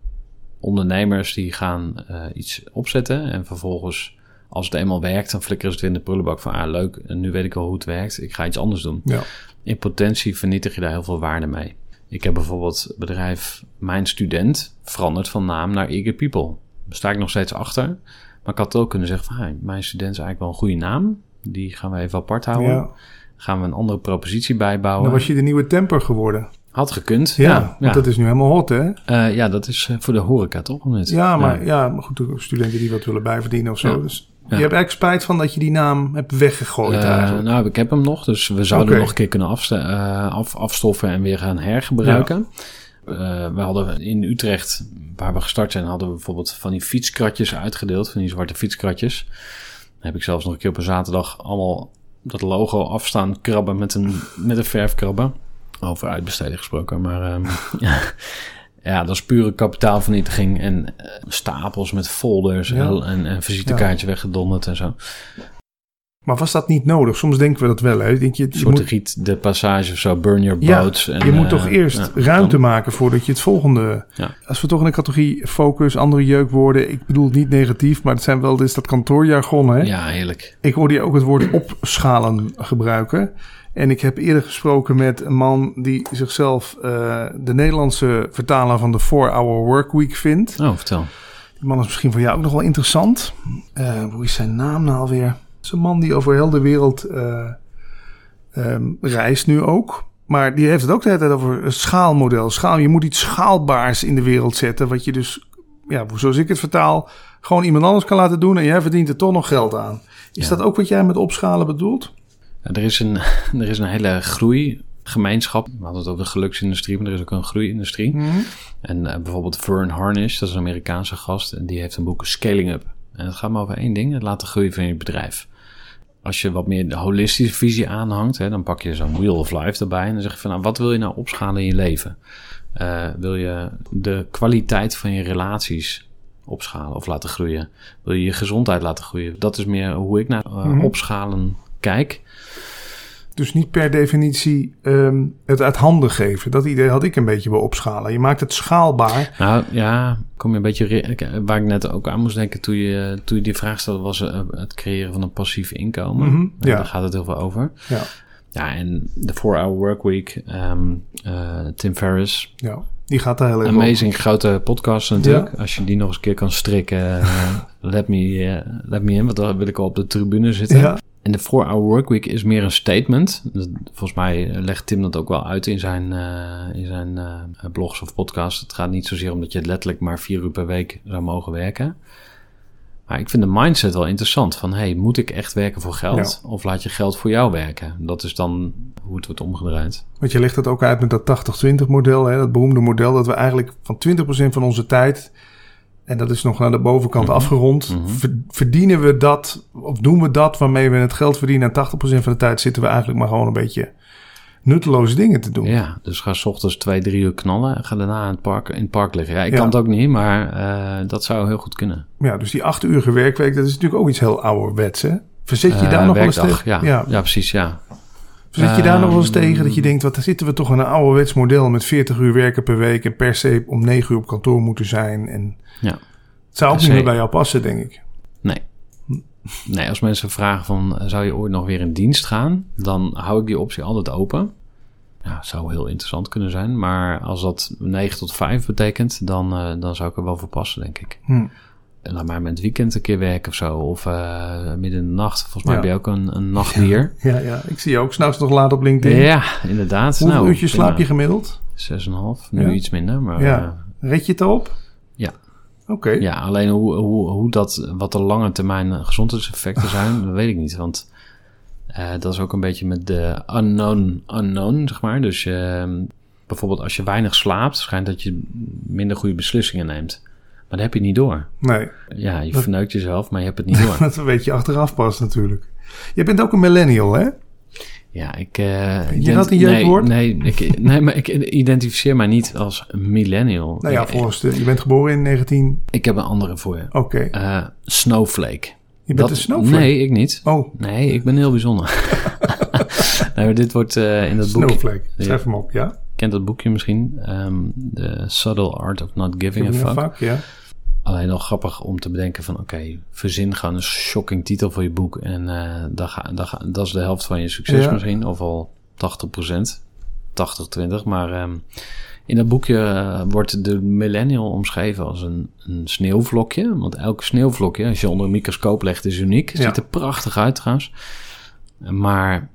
ondernemers die gaan iets opzetten. En vervolgens, als het eenmaal werkt, dan flikkeren ze het in de prullenbak van... Ah, leuk, nu weet ik wel hoe het werkt. Ik ga iets anders doen. Ja. In potentie vernietig je daar heel veel waarde mee. Ik heb bijvoorbeeld het bedrijf Mijn Student veranderd van naam naar Eager People. Daar sta ik nog steeds achter. Maar ik had ook kunnen zeggen van, hey, mijn student is eigenlijk wel een goede naam. Die gaan we even apart houden. Ja. Gaan we een andere propositie bijbouwen. Dan was je de nieuwe temper geworden. Had gekund, ja. ja, ja. dat is nu helemaal hot, hè? Uh, ja, dat is voor de horeca, toch? Ja, maar, ja. ja, maar goed, studenten die wat willen bijverdienen of zo. Dus je hebt eigenlijk spijt van dat je die naam hebt weggegooid uh, Nou, ik heb hem nog, dus we zouden okay. nog een keer kunnen uh, af, afstoffen en weer gaan hergebruiken. Uh, we hadden in Utrecht, waar we gestart zijn, hadden we bijvoorbeeld van die fietskratjes uitgedeeld, van die zwarte fietskratjes. Dan heb ik zelfs nog een keer op een zaterdag allemaal dat logo afstaan krabben met een, met een verfkrabben. Over uitbesteden gesproken, maar um, ja. Ja, dat is pure kapitaalvernietiging en uh, stapels met folders ja. en, en visitekaartjes ja. weggedonderd en zo. Maar was dat niet nodig? Soms denken we dat wel. Hè? Denk je, je soort moet... riet de passage of zo, burn your ja, boats. En, je moet toch uh, eerst ja, ruimte dan... maken voordat je het volgende... Ja. Als we toch in de categorie focus, andere jeukwoorden... Ik bedoel het niet negatief, maar het zijn wel is dat kantoorjargon. Hè? Ja, heerlijk. Ik hoorde je ook het woord opschalen gebruiken. En ik heb eerder gesproken met een man die zichzelf uh, de Nederlandse vertaler van de 4-Hour Workweek vindt. Oh, vertel. Die man is misschien voor jou ook nog wel interessant. Uh, hoe is zijn naam nou alweer? Het is een man die over heel de wereld uh, um, reist nu ook. Maar die heeft het ook de hele tijd over een schaalmodel. Schaal, je moet iets schaalbaars in de wereld zetten. Wat je dus, ja, zoals ik het vertaal, gewoon iemand anders kan laten doen. En jij verdient er toch nog geld aan. Is ja. dat ook wat jij met opschalen bedoelt? Ja, er, is een, er is een hele groeigemeenschap. We hadden het over de geluksindustrie, maar er is ook een groeiindustrie. Mm -hmm. En uh, bijvoorbeeld Vern Harnish, dat is een Amerikaanse gast. En die heeft een boek Scaling Up. En het gaat maar over één ding, het laten groeien van je bedrijf. Als je wat meer de holistische visie aanhangt, hè, dan pak je zo'n Wheel of Life erbij. En dan zeg je van, nou, wat wil je nou opschalen in je leven? Uh, wil je de kwaliteit van je relaties opschalen of laten groeien? Wil je je gezondheid laten groeien? Dat is meer hoe ik naar uh, mm -hmm. opschalen kijk. Dus niet per definitie um, het uit handen geven. Dat idee had ik een beetje bij opschalen. Je maakt het schaalbaar. Nou ja, kom je een beetje waar ik net ook aan moest denken toen je, toen je die vraag stelde, was het creëren van een passief inkomen. Mm -hmm, ja. Daar gaat het heel veel over. Ja, ja en de 4-Hour Workweek, um, uh, Tim Ferriss. Ja, die gaat daar heel erg Amazing grote podcast natuurlijk. Ja. Als je die nog eens een keer kan strikken, let, me, uh, let me in, want dan wil ik al op de tribune zitten. Ja. En de 4-Hour Workweek is meer een statement. Volgens mij legt Tim dat ook wel uit in zijn, uh, in zijn uh, blogs of podcasts. Het gaat niet zozeer om dat je letterlijk maar vier uur per week zou mogen werken. Maar ik vind de mindset wel interessant. Van, hey, moet ik echt werken voor geld? Ja. Of laat je geld voor jou werken? Dat is dan hoe het wordt omgedraaid. Want je legt dat ook uit met dat 80-20 model. Hè? Dat beroemde model dat we eigenlijk van 20% van onze tijd... En dat is nog naar de bovenkant Mhm. mm -hmm. afgerond. Mhm. Ver, verdienen we dat, of doen we dat waarmee we het geld verdienen? En 80% van de tijd zitten we eigenlijk maar gewoon een beetje nutteloze dingen te doen. Ja, dus ga s ochtends twee, drie uur knallen en ga daarna in het park, in het park liggen. Ja, ik ja. kan het ook niet, maar uh, dat zou heel goed kunnen. Ja, dus die acht uur werkwerk, dat is natuurlijk ook iets heel ouderwets, hè? Verzet je uh, daar nog wel eens ja, ja. ja, precies, ja. Zit je daar nog wel eens Ehm, tegen dat je denkt, wat zitten we toch in een ouderwets model met 40 uur werken per week en per se om 9 uur op kantoor moeten zijn. En Ja. het zou ook niet meer bij jou passen, denk ik. Nee. Nee, als mensen vragen van, eh, zou je ooit nog weer in dienst gaan? Dan hou ik die optie altijd open. Ja, zou heel interessant kunnen zijn. Maar als dat 9 tot 5 betekent, dan, eh, dan zou ik er wel voor passen, denk ik. Hm. En laat maar met het weekend een keer werken of zo. Of eh, midden in de nacht. Volgens mij Ja. ben je ook een, een nachtdier. Ja, ja, ik zie je ook s'nachts nog laat op LinkedIn. Ja, inderdaad. Hoeveel nou, uurtjes slaap je gemiddeld? 6,5. Nu Ja. iets minder, maar... Ja. Red je het erop? Ja. Oké. eh, ja, alleen hoe, hoe, hoe dat, wat de lange termijn gezondheidseffecten zijn, dat weet ik niet. Want eh, dat is ook een beetje met de unknown unknown, zeg maar. Dus eh, bijvoorbeeld als je weinig slaapt, schijnt dat je minder goede beslissingen neemt. Maar dat heb je niet door. Nee, Ja, je Dat- verneukt jezelf, maar je hebt het niet door. dat weet je achteraf pas natuurlijk. Je bent ook een millennial, hè? Ja, ik... eh, je dat een jeugdwoord? Nee, nee, ik, nee, maar ik identificeer mij niet als millennial. Nou ja, volgens de, je bent geboren in 19... ik heb een andere voor je. Oké. Eh, snowflake. je bent een snowflake? Nee, ik niet. Oh, Nee, ik ben heel bijzonder. nee, maar dit wordt eh, in dat boekje... snowflake. Schrijf hem op, ja? Kent dat boekje misschien? Ehm The Subtle Art of Not Giving a Giving a Fuck. fuck, ja. Alleen nog grappig om te bedenken van... Oké, verzin gewoon een shocking titel voor je boek. En eh dat, ga, dat, ga- dat is de helft van je succes Ja. misschien. Of al 80% 80-20. Maar ehm, in dat boekje eh, wordt de millennial omschreven als een, een sneeuwvlokje. Want elk sneeuwvlokje, als je onder een microscoop legt, is uniek. Ja. Ziet er prachtig uit trouwens. Maar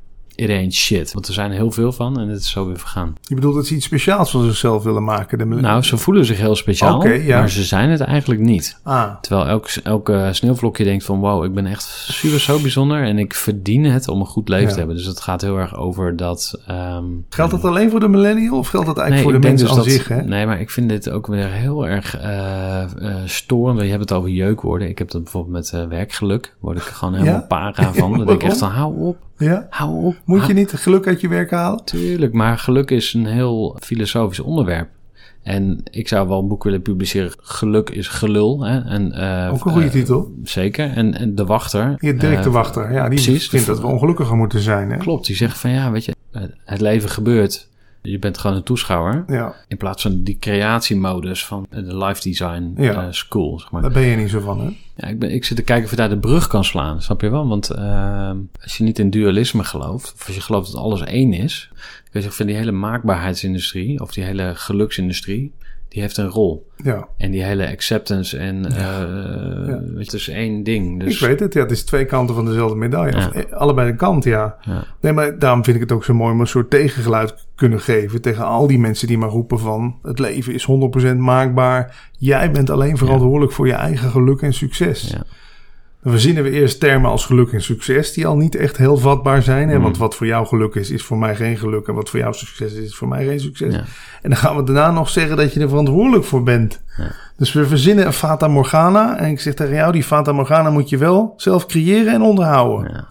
ain't shit. Want er zijn er heel veel van en het is zo weer vergaan. Je bedoelt dat ze iets speciaals van zichzelf willen maken? De Nou, ze voelen zich heel speciaal, ja. maar ze zijn het eigenlijk niet. Ah, Terwijl elk, elke sneeuwvlokje denkt van... wow, ik ben echt super zo bijzonder... en ik verdien het om een goed leven Ja. te hebben. Dus het gaat heel erg over dat... ehm, geldt dat alleen voor de millennial of geldt dat eigenlijk nee, voor de mensen dus aan dat, zich? Hè? Nee, maar ik vind dit ook weer heel erg eh storend. Je hebt het over jeukwoorden. Ik heb dat bijvoorbeeld met eh, werkgeluk. Word ik gewoon helemaal Ja? para van. Dan denk ik echt van, hou op, Ja? hou op. Moet je niet geluk uit je werk halen? Tuurlijk, maar geluk is een heel filosofisch onderwerp. En ik zou wel een boek willen publiceren. Geluk is gelul. Hè? En, eh, Ook een goede eh, titel. Zeker. En, en de wachter. Je Dirk de eh, Wachter. Ja, die precies. vindt dat we ongelukkiger moeten zijn. Hè? Klopt, die zegt van ja, weet je, het leven gebeurt. Je bent gewoon een toeschouwer. Ja, In plaats van die creatiemodus van de life design Ja. eh, school. Zeg maar. daar ben je niet zo van, hè? Ja, ik, ben, ik zit te kijken of je daar de brug kan slaan, snap je wel? Want eh, als je niet in dualisme gelooft, of als je gelooft dat alles één is, kun je zeggen van die hele maakbaarheidsindustrie, of die hele geluksindustrie, die heeft een rol. Ja, En die hele acceptance en eh Ja. het is één ding. Dus, ik weet het. Ja, het is twee kanten van dezelfde medaille. Ja. Of, eh, allebei een kant, ja. Ja. Nee, maar daarom vind ik het ook zo mooi om een soort tegengeluid kunnen geven tegen al die mensen die maar roepen van het leven is 100% maakbaar. Jij bent alleen verantwoordelijk voor je eigen geluk en succes. Ja. Dan verzinnen we eerst termen als geluk en succes die al niet echt heel vatbaar zijn. Hè? Mm. Want wat voor jou geluk is, is voor mij geen geluk. En wat voor jou succes is, is voor mij geen succes. Ja. En dan gaan we daarna nog zeggen dat je er verantwoordelijk voor bent. Ja. Dus we verzinnen een Fata Morgana. En ik zeg tegen jou, die Fata Morgana moet je wel zelf creëren en onderhouden. Ja.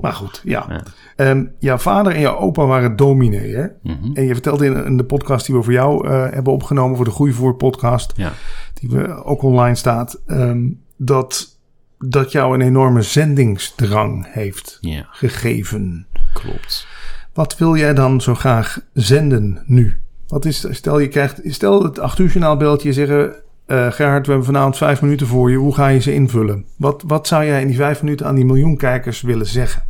Maar goed, ja. Ja. Ehm, jouw vader en jouw opa waren dominee, hè? Mhm. En je vertelde in, in de podcast die we voor jou eh, hebben opgenomen... voor de Groeivoer podcast, Ja. die we ook online staat... ehm, dat, dat jou een enorme zendingsdrang heeft ja, gegeven. klopt. Wat wil jij dan zo graag zenden nu? Wat is, stel je krijgt, stel het acht uur journaal belt je zeggen... eh, Gerhard, we hebben vanavond vijf minuten voor je. Hoe ga je ze invullen? Wat, wat zou jij in die vijf minuten aan die miljoen kijkers willen zeggen?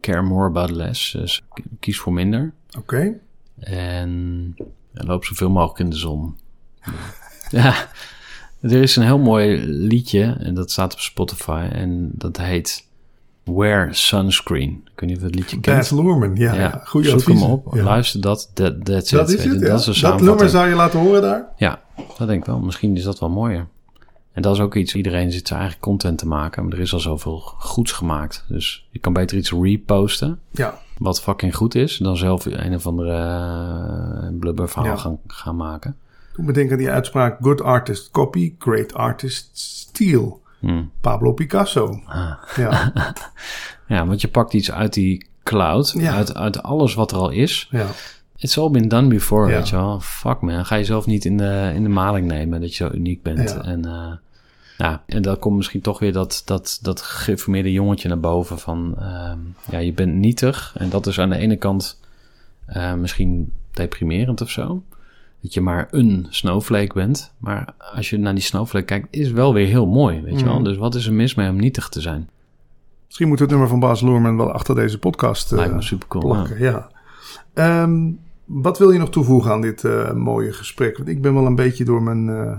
Care more about less. Dus kies voor minder. Oké? En ja, loop zoveel mogelijk in de zon. ja, er is een heel mooi liedje en dat staat op Spotify en dat heet Wear Sunscreen. Ik weet niet of je het liedje kent. Baz Luhrmann, ja. ja. Goeie zoek hem op, Ja. luister dat, that's Dat it. is het, dat is Dat nummer zou je laten horen daar? Ja, dat denk ik wel. Misschien is dat wel mooier. En dat is ook iets, iedereen zit zijn eigen content te maken, maar er is al zoveel goeds gemaakt. Dus je kan beter iets reposten, Ja. wat fucking goed is, dan zelf een of andere uh, blubber verhaal Ja. gaan, gaan maken. Toen bedenk aan die uitspraak... Good artist copy, great artist steal. Hmm. Pablo Picasso. Ah. Ja, Ja, want je pakt iets uit die cloud, Ja. uit, uit alles wat er al is. ja. It's all been done before, Ja. weet je wel. Fuck man, ga jezelf niet in de, in de maling nemen dat je zo uniek bent. Ja. En eh, Nou, en dan komt misschien toch weer dat, dat, dat geïnformeerde jongetje naar boven van... ehm, ja, je bent nietig. En dat is aan de ene kant eh, misschien deprimerend of zo. Dat je maar een snowflake bent. Maar als je naar die snowflake kijkt, is het wel weer heel mooi, weet je wel. Mhm. Dus wat is er mis mee om nietig te zijn? Misschien moet het nummer van Bas Loorman wel achter deze podcast eh, Lijkt me super cool. plakken. Ja. Ehm, wat wil je nog toevoegen aan dit eh, mooie gesprek? Want ik ben wel een beetje door mijn, eh,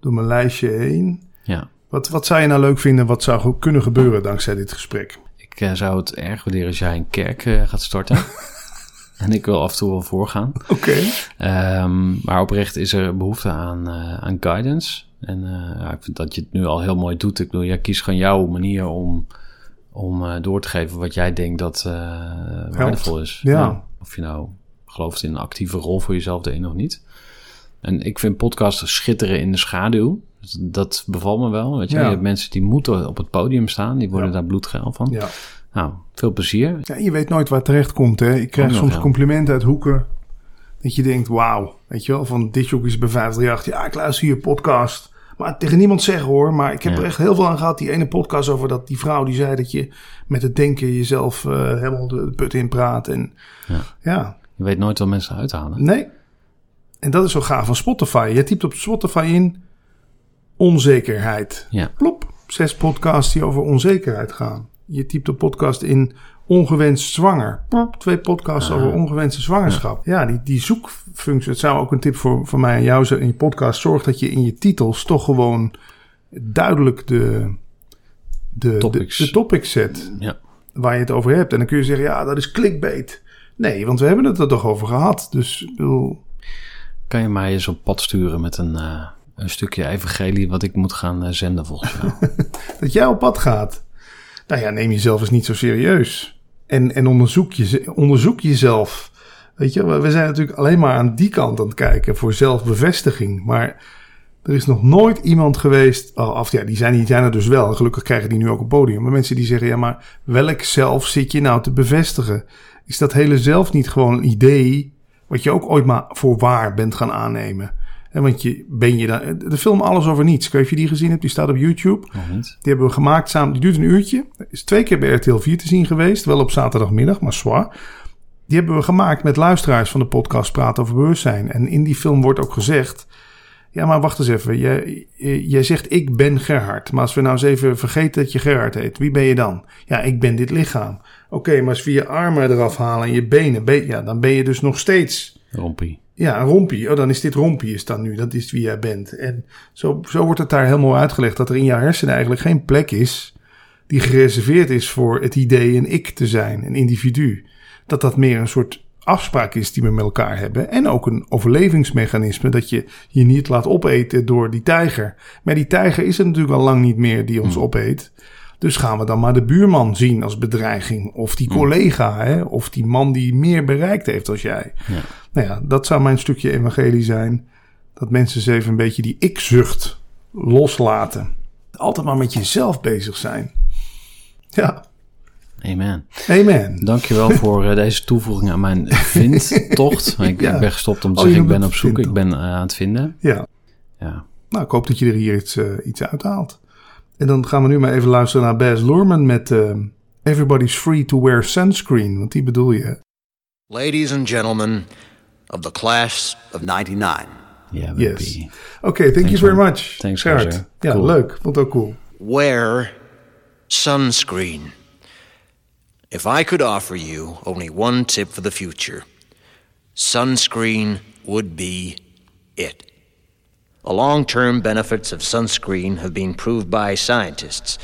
door mijn lijstje heen. Ja. Wat, wat zou je nou leuk vinden? Wat zou kunnen gebeuren dankzij dit gesprek? Ik eh, zou het erg waarderen als jij een kerk eh, gaat starten. en ik wil af en toe wel voorgaan. Oké. Ehm, maar oprecht is er behoefte aan, eh, aan guidance. En eh, ja, ik vind dat je het nu al heel mooi doet. Ik bedoel, jij kiest gewoon jouw manier om, om eh, door te geven wat jij denkt dat waardevol is. Ja. of je nou gelooft in een actieve rol voor jezelf, de een of niet. En ik vind podcasts schitteren in de schaduw. Dus Dat bevalt me wel. Weet je? Ja. je hebt mensen die moeten op het podium staan. Die worden Ja. daar bloedgeil van. Ja. Nou, veel plezier. ja. Je weet nooit waar het terecht komt. Hè? Ik krijg nog, soms complimenten uit hoeken. Dat je denkt, wauw. Weet je wel, van dit is bij 538. Ja, ik luister je podcast. Maar tegen niemand zeggen hoor. Maar ik heb Ja. er echt heel veel aan gehad. Die ene podcast over dat die vrouw die zei dat je met het denken jezelf eh, helemaal de put in praat. En Ja. ja, Je weet nooit wat mensen uithalen. nee. En dat is zo gaaf van Spotify. Je typt op Spotify in onzekerheid. Ja. Plop. Zes podcasts die over onzekerheid gaan. Je typt op podcast in ongewenst zwanger. Twee podcasts Ah. over ongewenste zwangerschap. Ja, die, die zoekfunctie. Het zou ook een tip voor, voor mij en jou zijn in je podcast. Zorg dat je in je titels toch gewoon duidelijk de, de, de, Topics. de topics zet Ja. waar je het over hebt. En dan kun je zeggen, ja, dat is clickbait. Nee, want we hebben het er toch over gehad. Dus bedoel, Kan je mij eens op pad sturen met een, eh, een stukje evangelie wat ik moet gaan eh, zenden volgens jou? dat jij op pad gaat. Nou ja, neem jezelf eens niet zo serieus. En, en onderzoek, je, onderzoek jezelf. Weet je, we zijn natuurlijk alleen maar aan die kant aan het kijken voor zelfbevestiging. Maar er is nog nooit iemand geweest. oh, Of ja, die zijn, die zijn er dus wel. Gelukkig krijgen die nu ook een podium. Maar mensen die zeggen: ja, maar welk zelf zit je nou te bevestigen? Is dat hele zelf niet gewoon een idee. wat je ook ooit maar voor waar bent gaan aannemen? En want je, ben je dan. De film Alles over Niets. Ik weet niet of je die gezien hebt. Die staat op YouTube. Die hebben we gemaakt samen. Die duurt een uurtje. Is twee keer bij RTL 4 te zien geweest. Wel op zaterdagmiddag, maar zwaar. Die hebben we gemaakt met luisteraars van de podcast Praten over Bewustzijn. En in die film wordt ook gezegd... Ja, maar wacht eens even. Jij, jij zegt ik ben Gerhard. Maar als we nou eens even vergeten dat je Gerhard heet. Wie ben je dan? Ja, ik ben dit lichaam. Oké, maar als we je armen eraf halen en je benen... ben- ja, dan ben je dus nog steeds... Rompie. Ja, een rompie. Oh, dan is dit rompie is dan nu. Dat is wie jij bent. En zo, zo wordt het daar helemaal uitgelegd dat er in jouw hersenen eigenlijk geen plek is die gereserveerd is voor het idee een ik te zijn, een individu. Dat dat meer een soort afspraak is die we met elkaar hebben. En ook een overlevingsmechanisme dat je je niet laat opeten door die tijger. Maar die tijger is er natuurlijk al lang niet meer die ons opeet. Dus gaan we dan maar de buurman zien als bedreiging. Of die collega, hè? of die man die meer bereikt heeft als jij. Ja. Nou ja, dat zou mijn stukje evangelie zijn. Dat mensen eens even een beetje die ik-zucht loslaten. Altijd maar met jezelf bezig zijn. Ja, Amen. amen. Dankjewel voor eh, deze toevoeging aan mijn vindtocht. Ik, Ja. ik ben gestopt om te Oh, zeggen, ik ben op zoek, ik ben eh, aan het vinden. Ja, Ja. nou ik hoop dat je er hier iets, eh, iets uithaalt. En dan gaan we nu maar even luisteren naar Baz Luhrmann met eh, Everybody's Free to Wear Sunscreen. Want die bedoel je. Ladies and gentlemen of the class of 99, Ja, Yes. Oké, thank you very much. Thanks, Gerard. Ja, Cool. leuk. Vond het ook cool. wear sunscreen. If I could offer you only one tip for the future, sunscreen would be it. The long term benefits of sunscreen have been proved by scientists,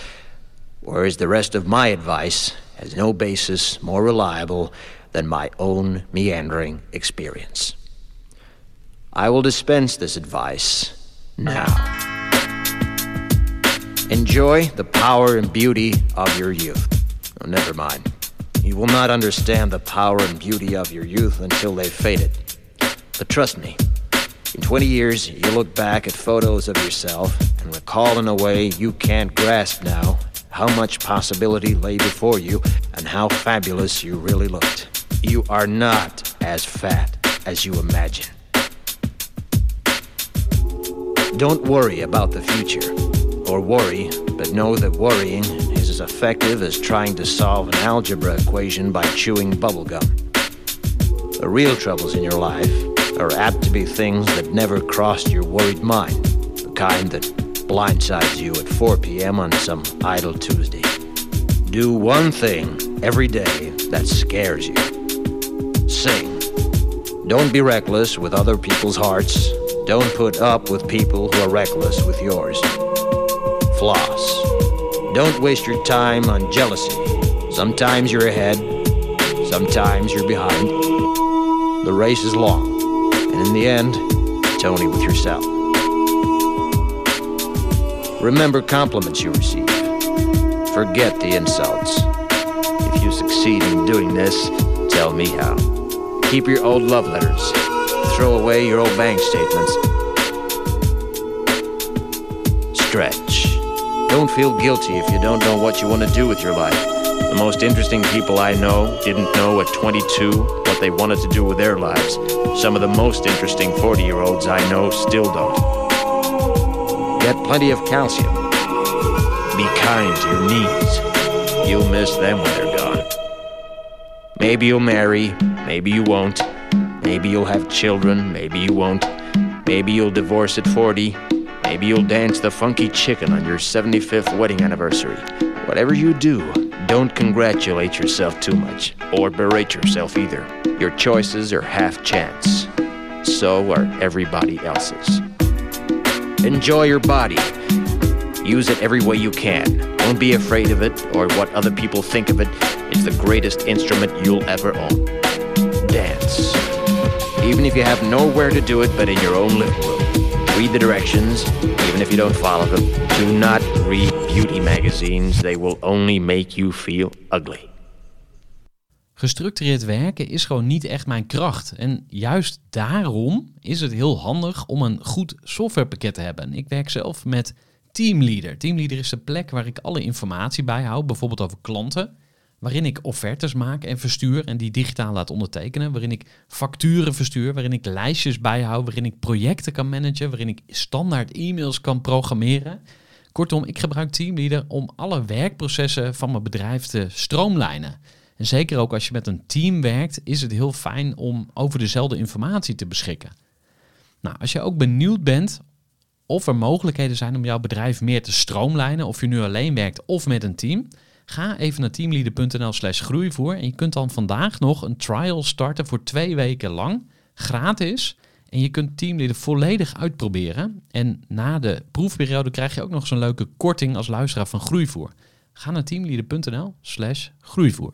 whereas the rest of my advice has no basis more reliable than my own meandering experience. I will dispense this advice now. Enjoy the power and beauty of your youth. Oh, never mind. You will not understand the power and beauty of your youth until they've faded. But trust me, in 20 years, you look back at photos of yourself and recall in a way you can't grasp now how much possibility lay before you and how fabulous you really looked. You are not as fat as you imagine. Don't worry about the future. or worry, but know that worrying is as effective as trying to solve an algebra equation by chewing bubblegum. The real troubles in your life are apt to be things that never crossed your worried mind, the kind that blindsides you at 4 p.m. on some idle Tuesday. Do one thing every day that scares you. Sing. Don't be reckless with other people's hearts. Don't put up with people who are reckless with yours. Floss. Don't waste your time on jealousy. Sometimes you're ahead, sometimes you're behind. The race is long, in the end, Tony with yourself. Remember compliments you receive. Forget the insults. If you succeed in doing this, tell me how. Keep your old love letters. Throw away your old bank statements. Stretch. Don't feel guilty if you don't know what you want to do with your life. The most interesting people I know didn't know at 22 what they wanted to do with their lives. Some of the most interesting 40 year olds I know still don't. Get plenty of calcium. Be kind to your knees. You'll miss them when they're gone. Maybe you'll marry, maybe you won't. Maybe you'll have children, maybe you won't. Maybe you'll divorce at 40. Maybe you'll dance the funky chicken on your 75th wedding anniversary. Whatever you do, don't congratulate yourself too much, or berate yourself either. Your choices are half chance. So are everybody else's. Enjoy your body. Use it every way you can. Don't be afraid of it or what other people think of it. It's the greatest instrument you'll ever own. Dance. Even if you have nowhere to do it but in your own living room. Read the directions, even if you don't follow them. Do not read beauty magazines. They will only make you feel ugly. Gestructureerd werken is gewoon niet echt mijn kracht. En juist daarom is het heel handig om een goed softwarepakket te hebben. Ik werk zelf met Teamleader. Teamleader is de plek waar ik alle informatie bijhoud, bijvoorbeeld over klanten. Waarin ik offertes maak en verstuur en die digitaal laat ondertekenen. Waarin ik facturen verstuur, waarin ik lijstjes bijhoud, waarin ik projecten kan managen, waarin ik standaard e-mails kan programmeren. Kortom, ik gebruik Teamleader om alle werkprocessen van mijn bedrijf te stroomlijnen. En zeker ook als je met een team werkt, is het heel fijn om over dezelfde informatie te beschikken. Nou, als je ook benieuwd bent of er mogelijkheden zijn om jouw bedrijf meer te stroomlijnen, of je nu alleen werkt of met een team, ga even naar teamleader.nl slash groeivoer en je kunt dan vandaag nog een trial starten voor twee weken lang, gratis. En je kunt Teamleader volledig uitproberen. En na de proefperiode krijg je ook nog een leuke korting als luisteraar van Groeivoer. Ga naar teamleader.nl slash groeivoer.